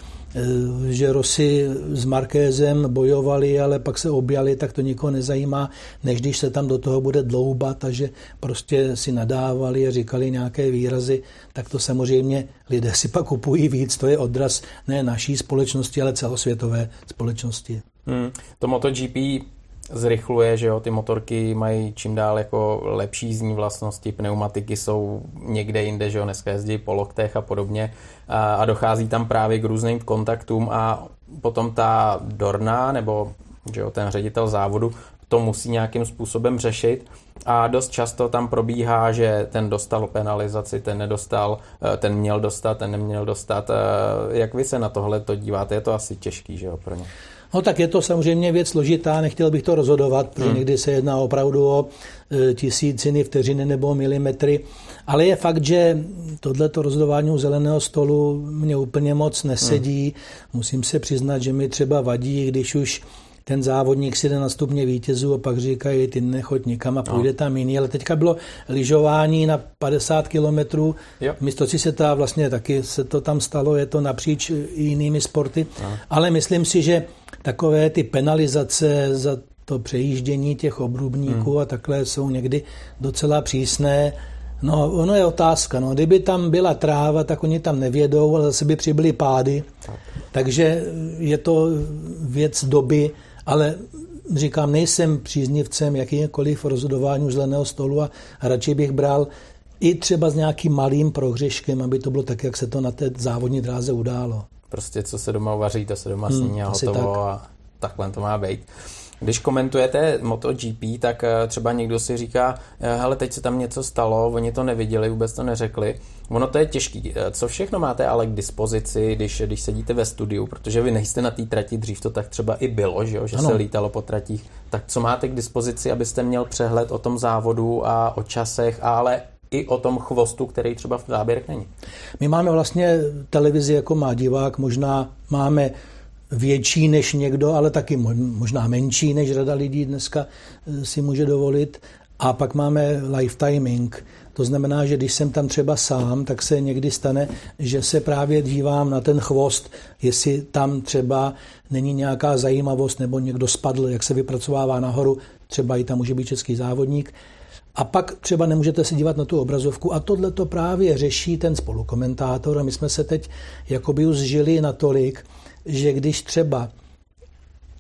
že Rosy s Markézem bojovali, ale pak se objali, tak to nikoho nezajímá, než když se tam do toho bude dloubat a že prostě si nadávali a říkali nějaké výrazy, tak to samozřejmě lidé si pak kupují víc. To je odraz ne naší společnosti, ale celosvětové společnosti. Hmm. To MotoGP zrychluje, že jo, ty motorky mají čím dál jako lepší jízdní vlastnosti, pneumatiky jsou někde jinde, že jo, dneska jezdí po loktech a podobně a, a dochází tam právě k různým kontaktům a potom ta Dorna nebo že jo, ten ředitel závodu to musí nějakým způsobem řešit a dost často tam probíhá, že ten dostal penalizaci, ten nedostal, eh, ten měl dostat, ten neměl dostat. Eh, jak vy se na tohle to díváte? Je to asi těžký, že jo, pro ně? No tak je to samozřejmě věc složitá, nechtěl bych to rozhodovat, protože hmm. někdy se jedná opravdu o e, tisíciny, vteřiny nebo milimetry. Ale je fakt, že tohleto rozhodování u zeleného stolu mě úplně moc nesedí. Hmm. Musím se přiznat, že mi třeba vadí, když už ten závodník si jde na stupně vítězů a pak říkají, ty nechoď nikam a půjde no. tam jiný. Ale teďka bylo lyžování na 50 kilometrů, místo si se ta vlastně taky se to tam stalo, je to napříč jinými sporty. No. Ale myslím si, že takové ty penalizace za to přejíždění těch obrubníků hmm. a takhle jsou někdy docela přísné. No, ono je otázka. No. Kdyby tam byla tráva, tak oni tam nevědou, ale zase by přibyly pády. Tak. Takže je to věc doby, ale říkám, nejsem příznivcem jakýkoliv rozhodování zeleného stolu a radši bych bral i třeba s nějakým malým prohřeškem, aby to bylo tak, jak se to na té závodní dráze událo. Prostě co se doma uvaří, to se doma hmm, sní a hotovo tak. a takhle to má být. Když komentujete MotoGP, tak eh, třeba někdo si říká, eh, hele, teď se tam něco stalo, oni to neviděli, vůbec to neřekli. Ono to je těžký. Eh, co všechno máte ale k dispozici, když, když sedíte ve studiu, protože vy nejste na té trati, dřív to tak třeba i bylo, že, jo? že se lítalo po tratích. Tak co máte k dispozici, abyste měl přehled o tom závodu a o časech, ale i o tom chvostu, který třeba v záběrech není. My máme vlastně televizi jako má divák, možná máme větší než někdo, ale taky možná menší než řada lidí dneska eh, si může dovolit. A pak máme live timing. To znamená, že když jsem tam třeba sám, tak se někdy stane, že se právě dívám na ten chvost, jestli tam třeba není nějaká zajímavost nebo někdo spadl, jak se vypracovává nahoru, třeba i tam může být český závodník. A pak třeba nemůžete se dívat na tu obrazovku. A tohle to právě řeší ten spolukomentátor. A my jsme se teď jakoby už zžili natolik, že když třeba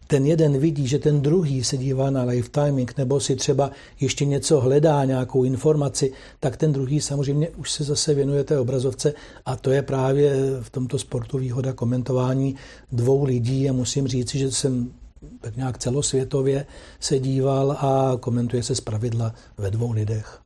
ten jeden vidí, že ten druhý se dívá na live timing nebo si třeba ještě něco hledá, nějakou informaci, tak ten druhý samozřejmě už se zase věnuje té obrazovce. A to je právě v tomto sportu výhoda komentování dvou lidí. A musím říct, že jsem tak nějak celosvětově se díval a komentuje se pravidla ve dvou lidech.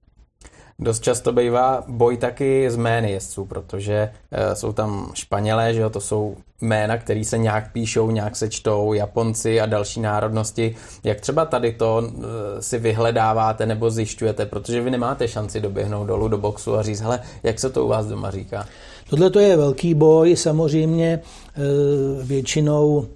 Dost často bývá boj taky z jmény jezdců, protože e, jsou tam Španělé, že jo, to jsou jména, které se nějak píšou, nějak se čtou, Japonci a další národnosti. Jak třeba tady to e, si vyhledáváte nebo zjišťujete, protože vy nemáte šanci doběhnout dolů do boxu a říct, hele, jak se to u vás doma říká? Tohle to je velký boj, samozřejmě e, většinou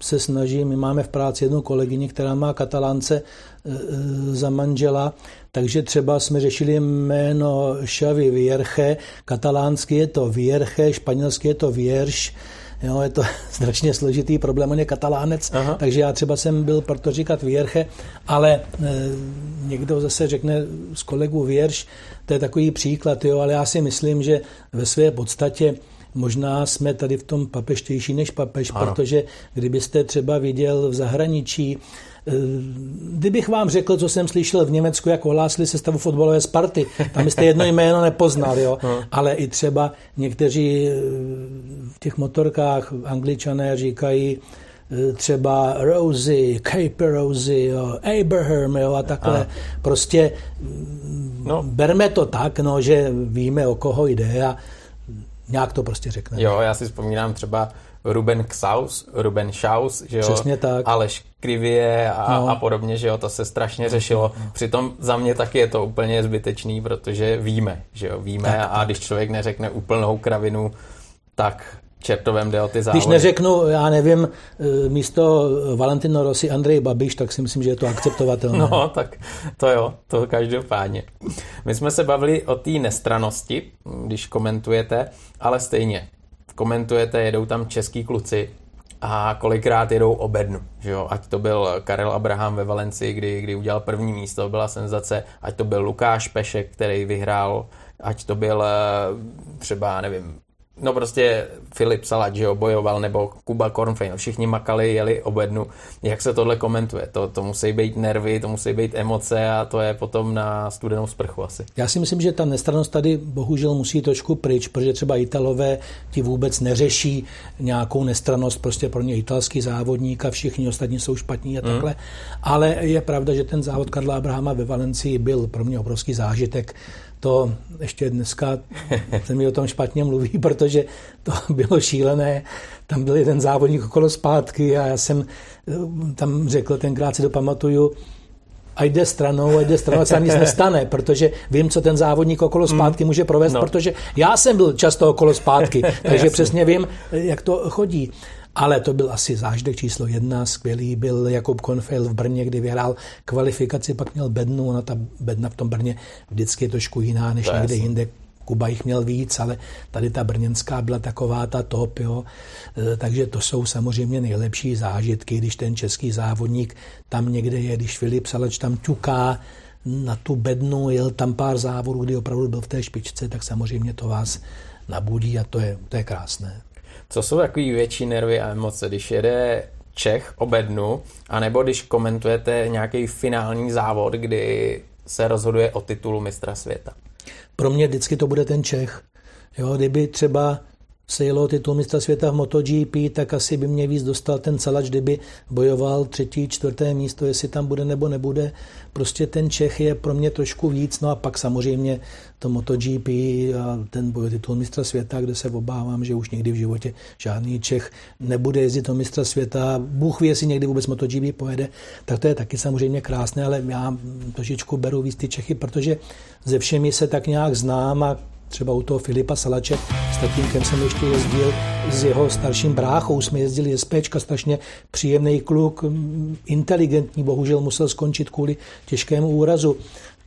se snaží, my máme v práci jednu kolegyni, která má katalánce e, e, za manžela, takže třeba jsme řešili jméno Xavi Vierche, katalánsky je to Vierche, španělsky je to Vierš, Jo, je to <laughs> strašně složitý problém, on je katalánec, Aha. takže já třeba jsem byl proto říkat Vierche, ale e, někdo zase řekne z kolegů Věrš, to je takový příklad, jo, ale já si myslím, že ve své podstatě možná jsme tady v tom papeštější než papež, ano. protože kdybyste třeba viděl v zahraničí, eh, Kdybych vám řekl, co jsem slyšel v Německu, jak ohlásili sestavu fotbalové Sparty, tam jste jedno <laughs> jméno nepoznal, jo? No. ale i třeba někteří eh, v těch motorkách angličané říkají eh, třeba Rosie, Cape Rosie, jo, Abraham jo, a takhle. A. Prostě no. berme to tak, no, že víme, o koho jde a Nějak to prostě řekne. Jo, já si vzpomínám třeba Ruben Ksaus, Ruben Schaus, že jo? Přesně tak. Aleš Krivie a, no. a podobně, že jo, to se strašně řešilo. Přitom za mě taky je to úplně zbytečný, protože víme, že jo, víme tak, a když člověk neřekne úplnou kravinu, tak čertovém jde o ty závody. Když neřeknu, já nevím, eh, místo Valentino Rossi Andrej Babiš, tak si myslím, že je to akceptovatelné. No, tak to jo, to každopádně. My jsme se bavili o té nestranosti, když komentujete, ale stejně komentujete, jedou tam český kluci a kolikrát jedou obednu, že jo? ať to byl Karel Abraham ve Valencii, kdy, kdy udělal první místo, byla senzace, ať to byl Lukáš Pešek, který vyhrál, ať to byl eh, třeba, nevím, No prostě Filip Salat, že jo, bojoval, nebo Kuba Kornfein, no všichni makali, jeli obednu. Jak se tohle komentuje? To, to musí být nervy, to musí být emoce a to je potom na studenou sprchu asi. Já si myslím, že ta nestranost tady bohužel musí trošku pryč, protože třeba Italové ti vůbec neřeší nějakou nestranost, prostě pro ně italský závodník a všichni ostatní jsou špatní a hmm. takhle. Mm. Ale je pravda, že ten závod Karla Abrahama ve Valencii byl pro mě obrovský zážitek to ještě dneska se mi o tom špatně mluví, protože to bylo šílené. Tam byl jeden závodník okolo zpátky a já jsem eh, tam řekl, tenkrát si to pamatuju, a jde stranou, a jde stranou, se nic nestane, protože vím, co ten závodník okolo hmm. zpátky může provést, no. protože já jsem byl často okolo zpátky, <laughs> takže přesně vím, jak to chodí ale to byl asi zážitek číslo jedna, skvělý byl Jakub Konfejl v Brně, kdy vyhrál kvalifikaci, pak měl bednu, ona ta bedna v tom Brně vždycky je trošku jiná než někde jinde. Kuba jich měl víc, ale tady ta brněnská byla taková ta top, jo. E, takže to jsou samozřejmě nejlepší zážitky, když ten český závodník tam někde je, když Filip Salač tam ťuká na tu bednu, jel tam pár závodů, kdy opravdu byl v té špičce, tak samozřejmě to vás nabudí a to je, to je krásné. Co jsou takový větší nervy a emoce, když jede Čech obednu, anebo když komentujete nějaký finální závod, kdy se rozhoduje o titulu mistra světa? Pro mě vždycky to bude ten Čech. Jo, kdyby třeba se jelo titul mistra světa v MotoGP, tak asi by mě víc dostal ten celač, kdyby bojoval třetí, čtvrté místo, jestli tam bude nebo nebude. Prostě ten Čech je pro mě trošku víc, no a pak samozřejmě to MotoGP a ten boj titul mistra světa, kde se obávám, že už někdy v životě žádný Čech nebude jezdit do mistra světa. Bůh ví, jestli někdy vůbec MotoGP pojede, tak to je taky samozřejmě krásné, ale já trošičku beru víc ty Čechy, protože ze všemi se tak nějak znám a třeba u toho Filipa Salače s tatínkem jsem ještě jezdil s jeho starším bráchou, jsme jezdili z Péčka, strašně příjemný kluk, inteligentní, bohužel musel skončit kvůli těžkému úrazu.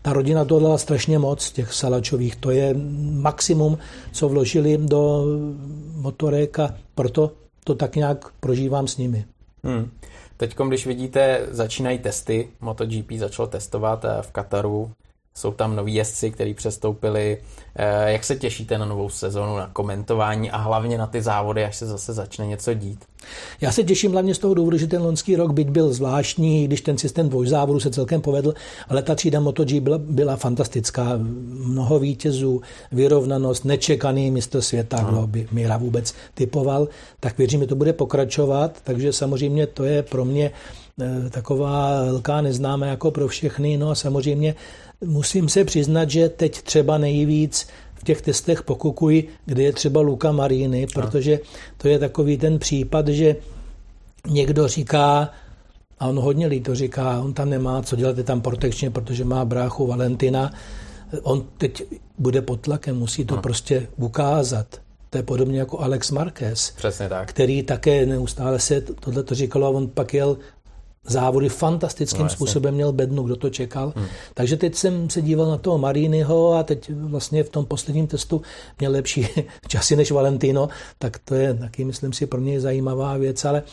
Ta rodina to dala strašně moc, těch Salačových. To je maximum, co vložili do motorek a proto to tak nějak prožívám s nimi. Hmm. Teď, když vidíte, začínají testy, MotoGP začalo testovat eh, v Kataru, jsou tam noví jezdci, kteří přestoupili. Eh, jak se těšíte na novou sezonu, na komentování a hlavně na ty závody, až se zase začne něco dít? Já se těším hlavně z toho důvodu, že ten loňský rok, byť byl zvláštní, když ten systém dvojzávodu se celkem povedl, ale ta třída MotoGP byla, byla fantastická. Mnoho vítězů, vyrovnanost, nečekaný mistr světa, no. kdo by Míra vůbec typoval, tak věřím, že to bude pokračovat, takže samozřejmě to je pro mě eh, taková velká neznámá jako pro všechny, no a samozřejmě Musím se přiznat, že teď třeba nejvíc v těch testech pokukuji, kde je třeba Luka Marini, protože to je takový ten případ, že někdo říká, a on hodně líto říká, on tam nemá co dělat, je tam protekčně, protože má bráchu Valentina. On teď bude pod tlakem, musí to no. prostě ukázat. To je podobně jako Alex Marquez, Přesně tak. který také neustále se tohle to říkalo a on pak jel závody fantastickým no, způsobem měl bednu, kdo to čekal. Hmm. Takže teď jsem se díval na toho Mariniho a teď vlastně v tom posledním testu měl lepší <laughs> časy než Valentino, tak to je taky, myslím si, pro mě zajímavá věc, ale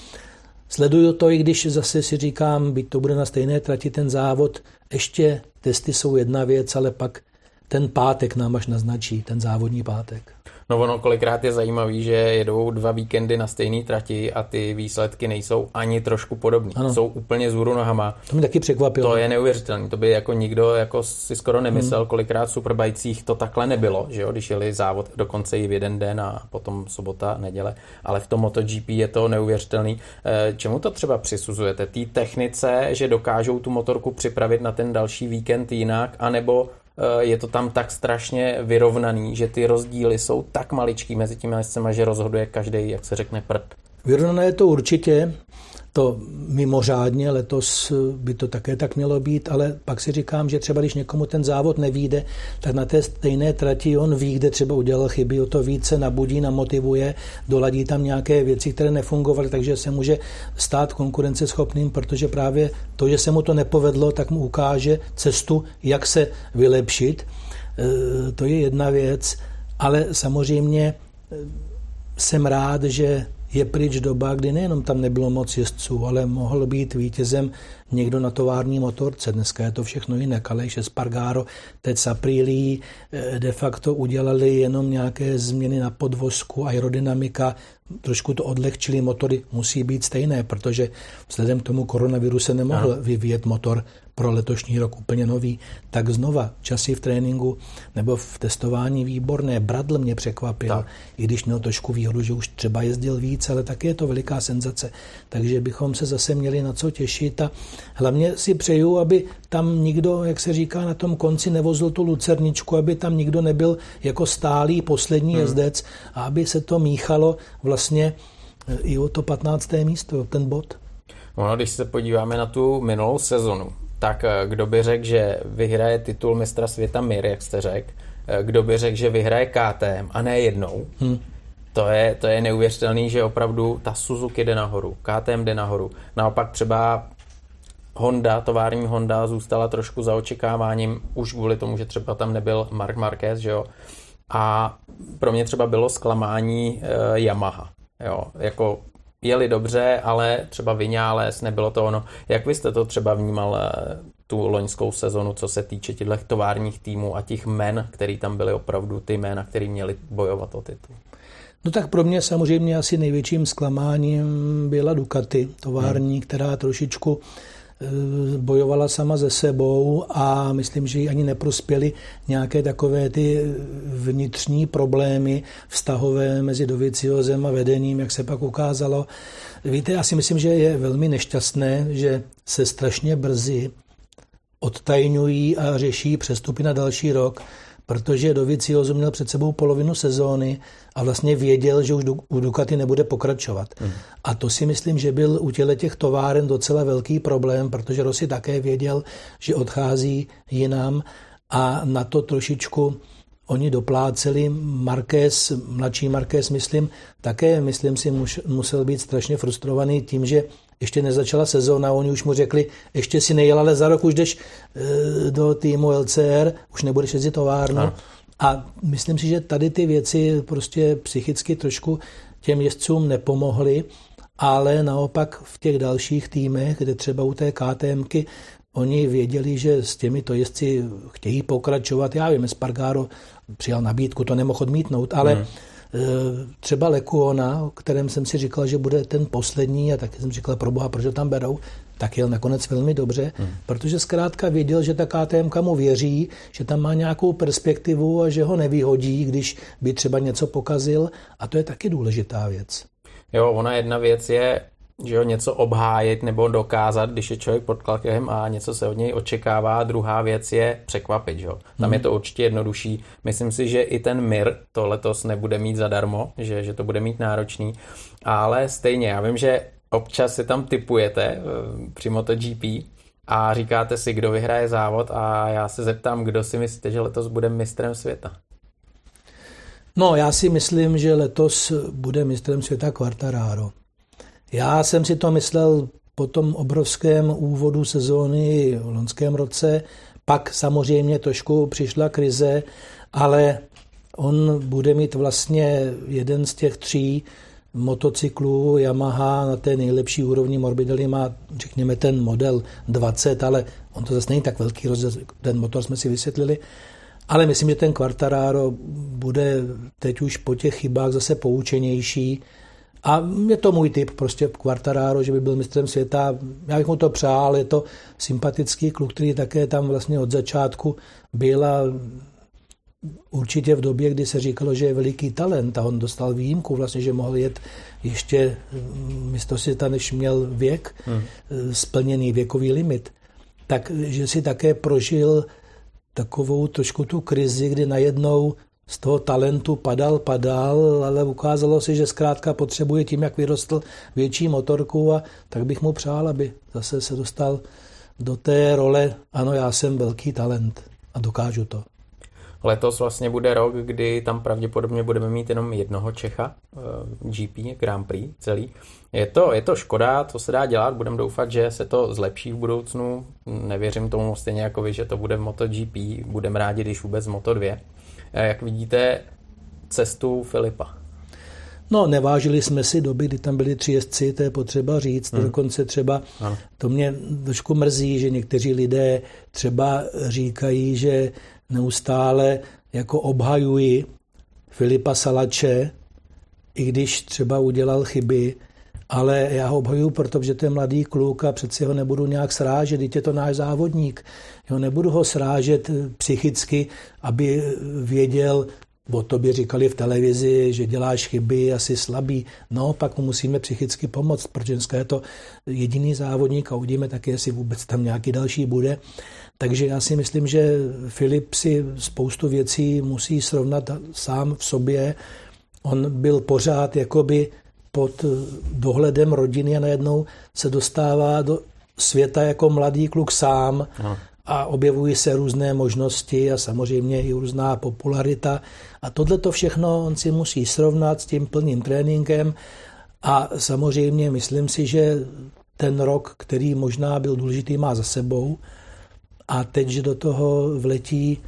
sleduju to, i když zase si říkám, byť to bude na stejné trati ten závod, ještě testy jsou jedna věc, ale pak ten pátek nám až naznačí, ten závodní pátek. No ono kolikrát je zajímavý, že jedou dva víkendy na stejné trati a ty výsledky nejsou ani trošku podobné. Jsou úplně z nohama. To mě taky překvapilo. To je neuvěřitelné. To by jako nikdo jako si skoro nemyslel, hmm. kolikrát v Superbajcích to takhle nebylo, že jo? když jeli závod dokonce i v jeden den a potom sobota, neděle. Ale v tom MotoGP je to neuvěřitelný. Eh, čemu to třeba přisuzujete? Té technice, že dokážou tu motorku připravit na ten další víkend jinak, anebo je to tam tak strašně vyrovnaný, že ty rozdíly jsou tak maličký mezi těmi jezdcema, že rozhoduje každý, jak se řekne, prd. Vyrovnané je to určitě to mimořádně, letos by to také tak mělo být, ale pak si říkám, že třeba když někomu ten závod nevíde, tak na té stejné trati on ví, kde třeba udělal chyby, o to více nabudí, namotivuje, doladí tam nějaké věci, které nefungovaly, takže se může stát konkurenceschopným, protože právě to, že se mu to nepovedlo, tak mu ukáže cestu, jak se vylepšit. E, to je jedna věc, ale samozřejmě e, jsem rád, že je pryč doba, kdy nejenom tam nebylo moc jezdců, ale mohl být vítězem někdo na tovární motorce. Dneska je to všechno jinak. Aleš Spargaro, teď Saprilí eh, de facto udělali jenom nějaké změny na podvozku, aerodynamika, trošku to odlehčili, motory musí být stejné, protože vzhledem k tomu koronaviru se nemohl vyvíjet motor pro letošní rok úplně nový, tak znova časy v tréninku nebo v testování výborné. Bradl mě překvapil, tak. i když měl trošku výhodu, že už třeba jezdil víc, ale také je to veliká senzace. Takže bychom se zase měli na co těšit a hlavně si přeju, aby tam nikdo, jak se říká, na tom konci nevozil tu lucerničku, aby tam nikdo nebyl jako stálý poslední hmm. jezdec a aby se to míchalo vlastně i o to 15. místo, ten bod. No, když se podíváme na tu minulou sezonu, tak eh, kdo by řekl, že vyhraje titul mistra světa Mir, jak jste řekl, eh, kdo by řekl, že vyhraje KTM a ne jednou, hmm. to, je, to je neuvěřitelný, že opravdu ta Suzuki jde nahoru, KTM jde nahoru. Naopak třeba Honda, tovární Honda zůstala trošku za očekáváním, už kvůli tomu, že třeba tam nebyl Mark Marquez, že jo. A pro mě třeba bylo zklamání uh, Yamaha. Jo, jako jeli dobře, ale třeba Vinales, nebylo to ono. Jak vy jste to třeba vnímal eh, tu loňskou sezonu, co se týče těchto továrních týmů a těch men, který tam byly opravdu ty jména, který měli bojovat o titul? No tak pro mě samozřejmě asi největším zklamáním byla Ducati, tovární, hmm. která trošičku bojovala sama ze sebou a myslím, že jí ani neprospěly nějaké takové ty vnitřní problémy vztahové mezi Doviciozem a vedením, jak se pak ukázalo. Víte, já si myslím, že je velmi nešťastné, že se strašně brzy odtajňují a řeší přestupy na další rok, protože Doviciozo měl před sebou polovinu sezóny a vlastně věděl, že už u Ducati nebude pokračovat. Mm. A to si myslím, že byl u těle těch továren docela velký problém, protože Rossi také věděl, že odchází jinam a na to trošičku oni dopláceli. Marquez, mladší Marquez, myslím, také, myslím si, musel být strašně frustrovaný tím, že ještě nezačala sezóna, oni už mu řekli, ještě si nejel, ale za rok už jdeš e, do týmu LCR, už nebudeš jezdit továrnu. No. A myslím si, že tady ty věci prostě psychicky trošku těm jezdcům nepomohly, ale naopak v těch dalších týmech, kde třeba u té KTMky, oni věděli, že s těmito jezdci chtějí pokračovat. Já vím, Spargaro přijal nabídku, to nemohl odmítnout, ale hmm. Třeba Lekuona, o kterém jsem si říkal, že bude ten poslední a taky jsem říkal, proboha, proč ho tam berou, tak jel nakonec velmi dobře, hmm. protože zkrátka věděl, že ta KTM mu věří, že tam má nějakou perspektivu a že ho nevyhodí, když by třeba něco pokazil a to je taky důležitá věc. Jo, ona jedna věc je že ho něco obhájit nebo dokázat, když je člověk pod tlakem a něco se od něj očekává. Druhá věc je překvapit. Že? Tam hmm. je to určitě jednodušší. Myslím si, že i ten Mir to letos nebude mít zadarmo, že, že to bude mít náročný. Ale stejně, já vím, že občas si tam typujete eh, při MotoGP a říkáte si, kdo vyhraje závod a já se zeptám, kdo si myslíte, že letos bude mistrem světa? No, já si myslím, že letos bude mistrem světa Quartararo. Já jsem si to myslel po tom obrovském úvodu sezóny v loňském roce. Pak samozřejmě trošku přišla krize, ale on bude mít vlastně jeden z těch tří motocyklů Yamaha na té nejlepší úrovni Morbidelli má, řekněme, ten model 20, ale on to zase není tak velký rozdíl, ten motor jsme si vysvětlili. Ale myslím, že ten Quartararo bude teď už po těch chybách zase poučenější. A je to můj typ, prostě Quartararo, že by byl mistrem světa. Já bych mu to přál, je to sympatický kluk, který také tam vlastně od začátku byl a určitě v době, kdy se říkalo, že je veliký talent a on dostal výjimku, vlastně, že mohl jet ještě mm, místo světa, než měl věk, hmm. splněný věkový limit, tak že si také prožil takovou trošku tu krizi, kdy najednou z toho talentu padal, padal, ale ukázalo se, že zkrátka potřebuje tím, jak vyrostl větší motorku a tak bych mu přál, aby zase se dostal do té role, ano, já jsem velký talent a dokážu to. Letos vlastně bude rok, kdy tam pravděpodobně budeme mít jenom jednoho Čecha, eh, GP, Grand Prix celý. Je to, je to škoda, co se dá dělat, budeme doufat, že se to zlepší v budoucnu. Nevěřím tomu stejně jako vy, že to bude v MotoGP, budeme rádi, když vůbec Moto2. Eh, jak vidíte cestu Filipa? No, nevážili jsme si doby, kdy tam byli tři jezdci, to je potřeba říct. Hmm. Dokonce třeba, ano. to mě trošku mrzí, že někteří lidé třeba říkají, že neustále jako obhajuji Filipa Salače, i když třeba udělal chyby, ale já ho obhajuju, protože to je mladý kluk a přeci ho nebudu nějak srážet, teď je to náš závodník. Jo, nebudu ho srážet psychicky, aby věděl, o tobě říkali v televizi, že děláš chyby, asi slabý. No, pak mu musíme psychicky pomoct, protože dneska je to jediný závodník a uvidíme taky, jestli vůbec tam nějaký další bude. Takže já si myslím, že Filip si spoustu věcí musí srovnat sám v sobě. On byl pořád jakoby pod dohledem rodiny a najednou se dostává do světa jako mladý kluk sám a objevují se různé možnosti a samozřejmě i různá popularita. A tohle to všechno on si musí srovnat s tím plným tréninkem a samozřejmě myslím si, že ten rok, který možná byl důležitý, má za sebou a teď, že do toho vletí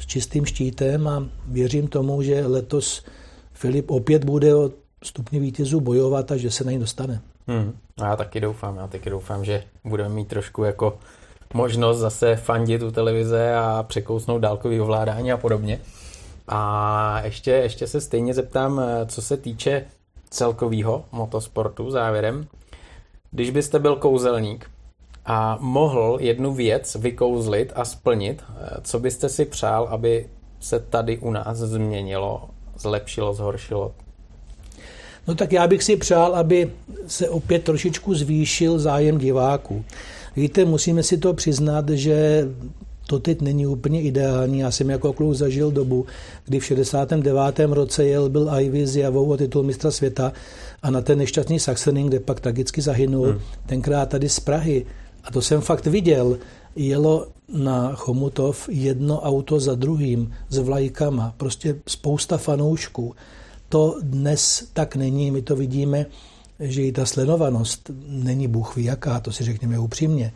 s čistým štítem a věřím tomu, že letos Filip opět bude o stupně vítězů bojovat a že se na ní dostane. Hmm. A já taky doufám, já taky doufám, že budeme mít trošku jako možnost zase fandit u televize a překousnout dálkový ovládání a podobně. A ještě, ještě se stejně zeptám, co se týče celkového motosportu závěrem. Když byste byl kouzelník, a mohl jednu věc vykouzlit a splnit, eh, co byste si přál, aby se tady u nás změnilo, zlepšilo, zhoršilo? No tak já bych si přál, aby se opět trošičku zvýšil zájem diváků. Víte, musíme si to přiznat, že to teď není úplně ideální. Já jsem jako kluk zažil dobu, kdy v 69. roce jel byl Ivy s Javou o titul mistra světa a na ten nešťastný Saxening, kde pak tragicky zahynul, hmm. tenkrát tady z Prahy a to jsem fakt viděl, jelo na Chomutov jedno auto za druhým s vlajkama, prostě spousta fanoušků. To dnes tak není, my to vidíme, že i ta sledovanost není bůh ví jaká, to si řekněme upřímně,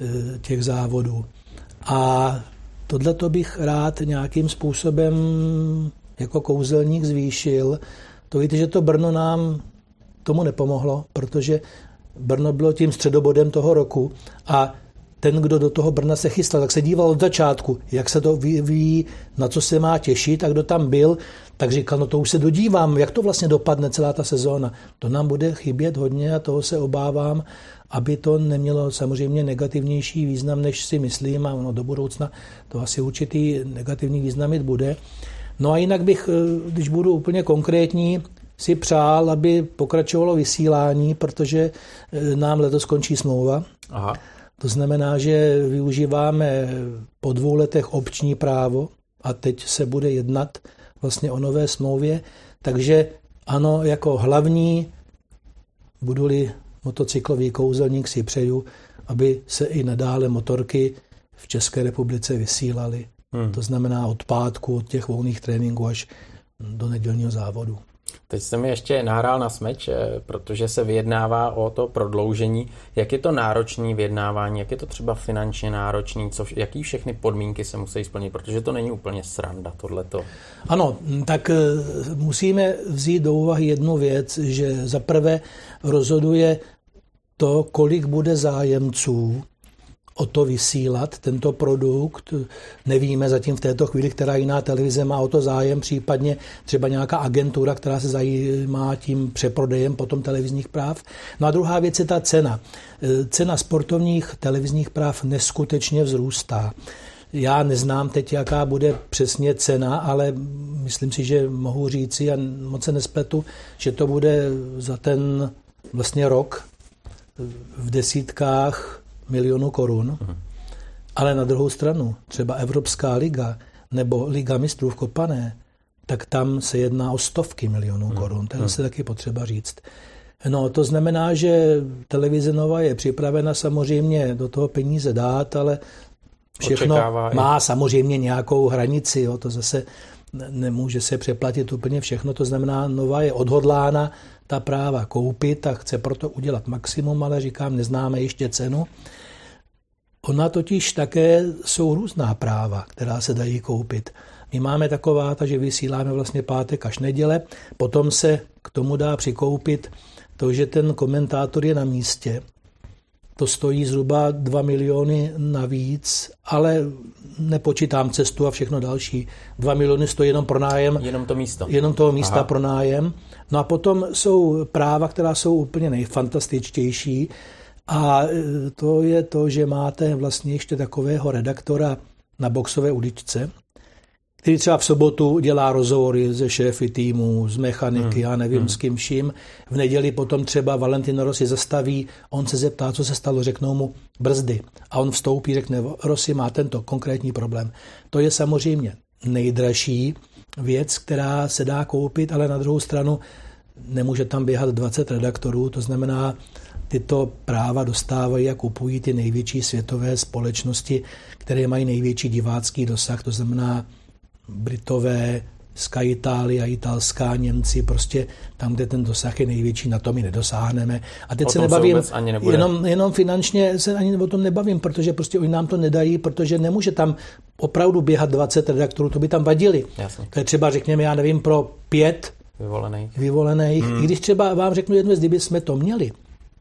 eh, těch závodů. A tohle to bych rád nějakým způsobem jako kouzelník zvýšil. To víte, že to Brno nám tomu nepomohlo, protože Brno bylo tím středobodem toho roku a ten, kdo do toho Brna se chystal, tak se díval od začátku, jak se to vyvíjí, na co se má těšit a kdo tam byl, tak říkal, no to už se dodívám, jak to vlastně dopadne celá ta sezóna. To nám bude chybět hodně a toho se obávám, aby to nemělo samozřejmě negativnější význam, než si myslím a no, do budoucna to asi určitý negativní význam mít bude. No a jinak bych, eh, když budu úplně konkrétní, si přál, aby pokračovalo vysílání, protože e, nám letos skončí smlouva. Aha. To znamená, že využíváme po dvou letech obční právo a teď se bude jednat vlastně o nové smlouvě. Takže ano, jako hlavní budu-li motocyklový kouzelník si přeju, aby se i nadále motorky v České republice vysílaly. Hmm. To znamená od pátku, od těch volných tréninků až do nedělního závodu. Teď jste mi ještě nahrál na smeč, eh, protože se vyjednává o to prodloužení. Jak je to náročný vyjednávání, jak je to třeba finančně náročný, jaký všechny podmínky se musí splnit, protože to není úplně sranda tohleto. Ano, tak eh, musíme vzít do úvahy jednu věc, že za prvé rozhoduje to, kolik bude zájemců o to vysílat tento produkt. Nevíme zatím v této chvíli, která jiná televize má o to zájem, případně třeba nějaká agentura, která se zajímá tím přeprodejem potom televizních práv. No a druhá věc je ta cena. Cena sportovních televizních práv neskutečně vzrůstá. Já neznám teď, jaká bude přesně cena, ale myslím si, že mohu říci a moc se nespletu, že to bude za ten vlastně rok v desítkách milionů korun, uh-huh. ale na druhou stranu třeba Evropská liga nebo Liga mistrů v Kopané, tak tam se jedná o stovky milionů uh-huh. korun. To je se taky potřeba říct. No, to znamená, že televize Nova je připravena samozřejmě do toho peníze dát, ale všechno Očekává má i. samozřejmě nějakou hranici. Jo. To zase nemůže se přeplatit úplně všechno. To znamená, Nova je odhodlána ta práva koupit a chce proto udělat maximum, ale říkám, neznáme ještě cenu. Ona totiž také jsou různá práva, která se dají koupit. My máme taková, že vysíláme vlastně pátek až neděle, potom se k tomu dá přikoupit to, že ten komentátor je na místě. To stojí zhruba 2 miliony navíc, ale nepočítám cestu a všechno další. 2 miliony stojí jenom pro nájem. Jenom to místo. Jenom toho místa Aha. pro nájem. No a potom jsou práva, která jsou úplně nejfantastičtější. A e, to je to, že máte vlastně ještě takového redaktora na boxové uličce, který třeba v sobotu dělá rozhovory ze šéfy týmu, z mechaniky, hmm. já nevím hmm. s kým vším. V neděli potom třeba Valentino Rossi zastaví, on se zeptá, co se stalo, řeknou mu brzdy. A on vstoupí, řekne, Rossi má tento konkrétní problém. To je samozřejmě nejdražší věc, která se dá koupit, ale na druhou stranu nemůže tam běhat 20 redaktorů, to znamená, tyto práva dostávají a kupují ty největší světové společnosti, které mají největší divácký dosah, to znamená Britové, Sky Italia, italská, Němci, prostě tam, kde ten dosah je největší, na to my nedosáhneme. A teď o se nebavím, se ani jenom, jenom finančně se ani o tom nebavím, protože prostě oni nám to nedají, protože nemůže tam opravdu běhat 20 redaktorů, to by tam vadili. Jasně. To je třeba, řekněme, já nevím, pro pět vyvolených. vyvolených. Hmm. I když třeba vám řeknu jednu věc, kdyby jsme to měli,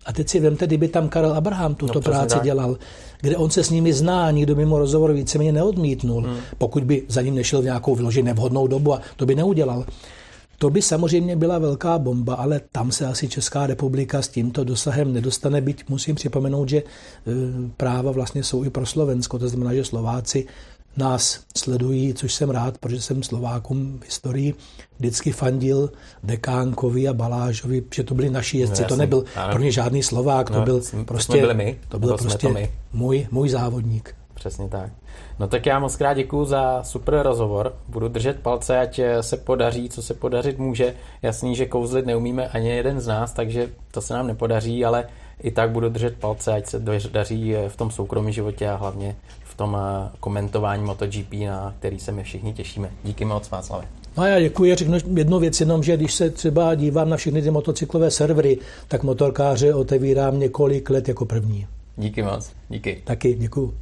a teď si vemte, kdyby tam Karel Abraham tuto no, práci tak. dělal, kde on se s nimi zná, nikdo mimo rozhovor víceméně neodmítnul, hmm. pokud by za ním nešel v nějakou vyloženě nevhodnou dobu a to by neudělal. To by samozřejmě byla velká bomba, ale tam se asi Česká republika s tímto dosahem nedostane, byť musím připomenout, že e, práva vlastně jsou i pro Slovensko, to znamená, že Slováci nás sledují, což jsem rád, protože jsem Slovákům v historii vždycky fandil Dekánkovi a Balážovi, že to byli naši jezdci, no, to nebyl ano. pro ně žádný Slovák, to no, byl prostě, byli my, to byl prostě to my. Můj, můj závodník. Přesně tak. No tak já moc krát děkuji za super rozhovor. Budu držet palce, ať se podaří, co se podařit může. Jasný, že kouzlit neumíme ani jeden z nás, takže to se nám nepodaří, ale i tak budu držet palce, ať se daří v tom soukromém životě a hlavně v tom eh, komentování MotoGP, na který se my všichni těšíme. Díky moc, Václavě. No a já děkuji, řeknu jednu věc jenom, že když se třeba dívám na všechny ty motocyklové servery, tak motorkáře otevírám několik let jako první. Díky moc, díky. Taky děkuji.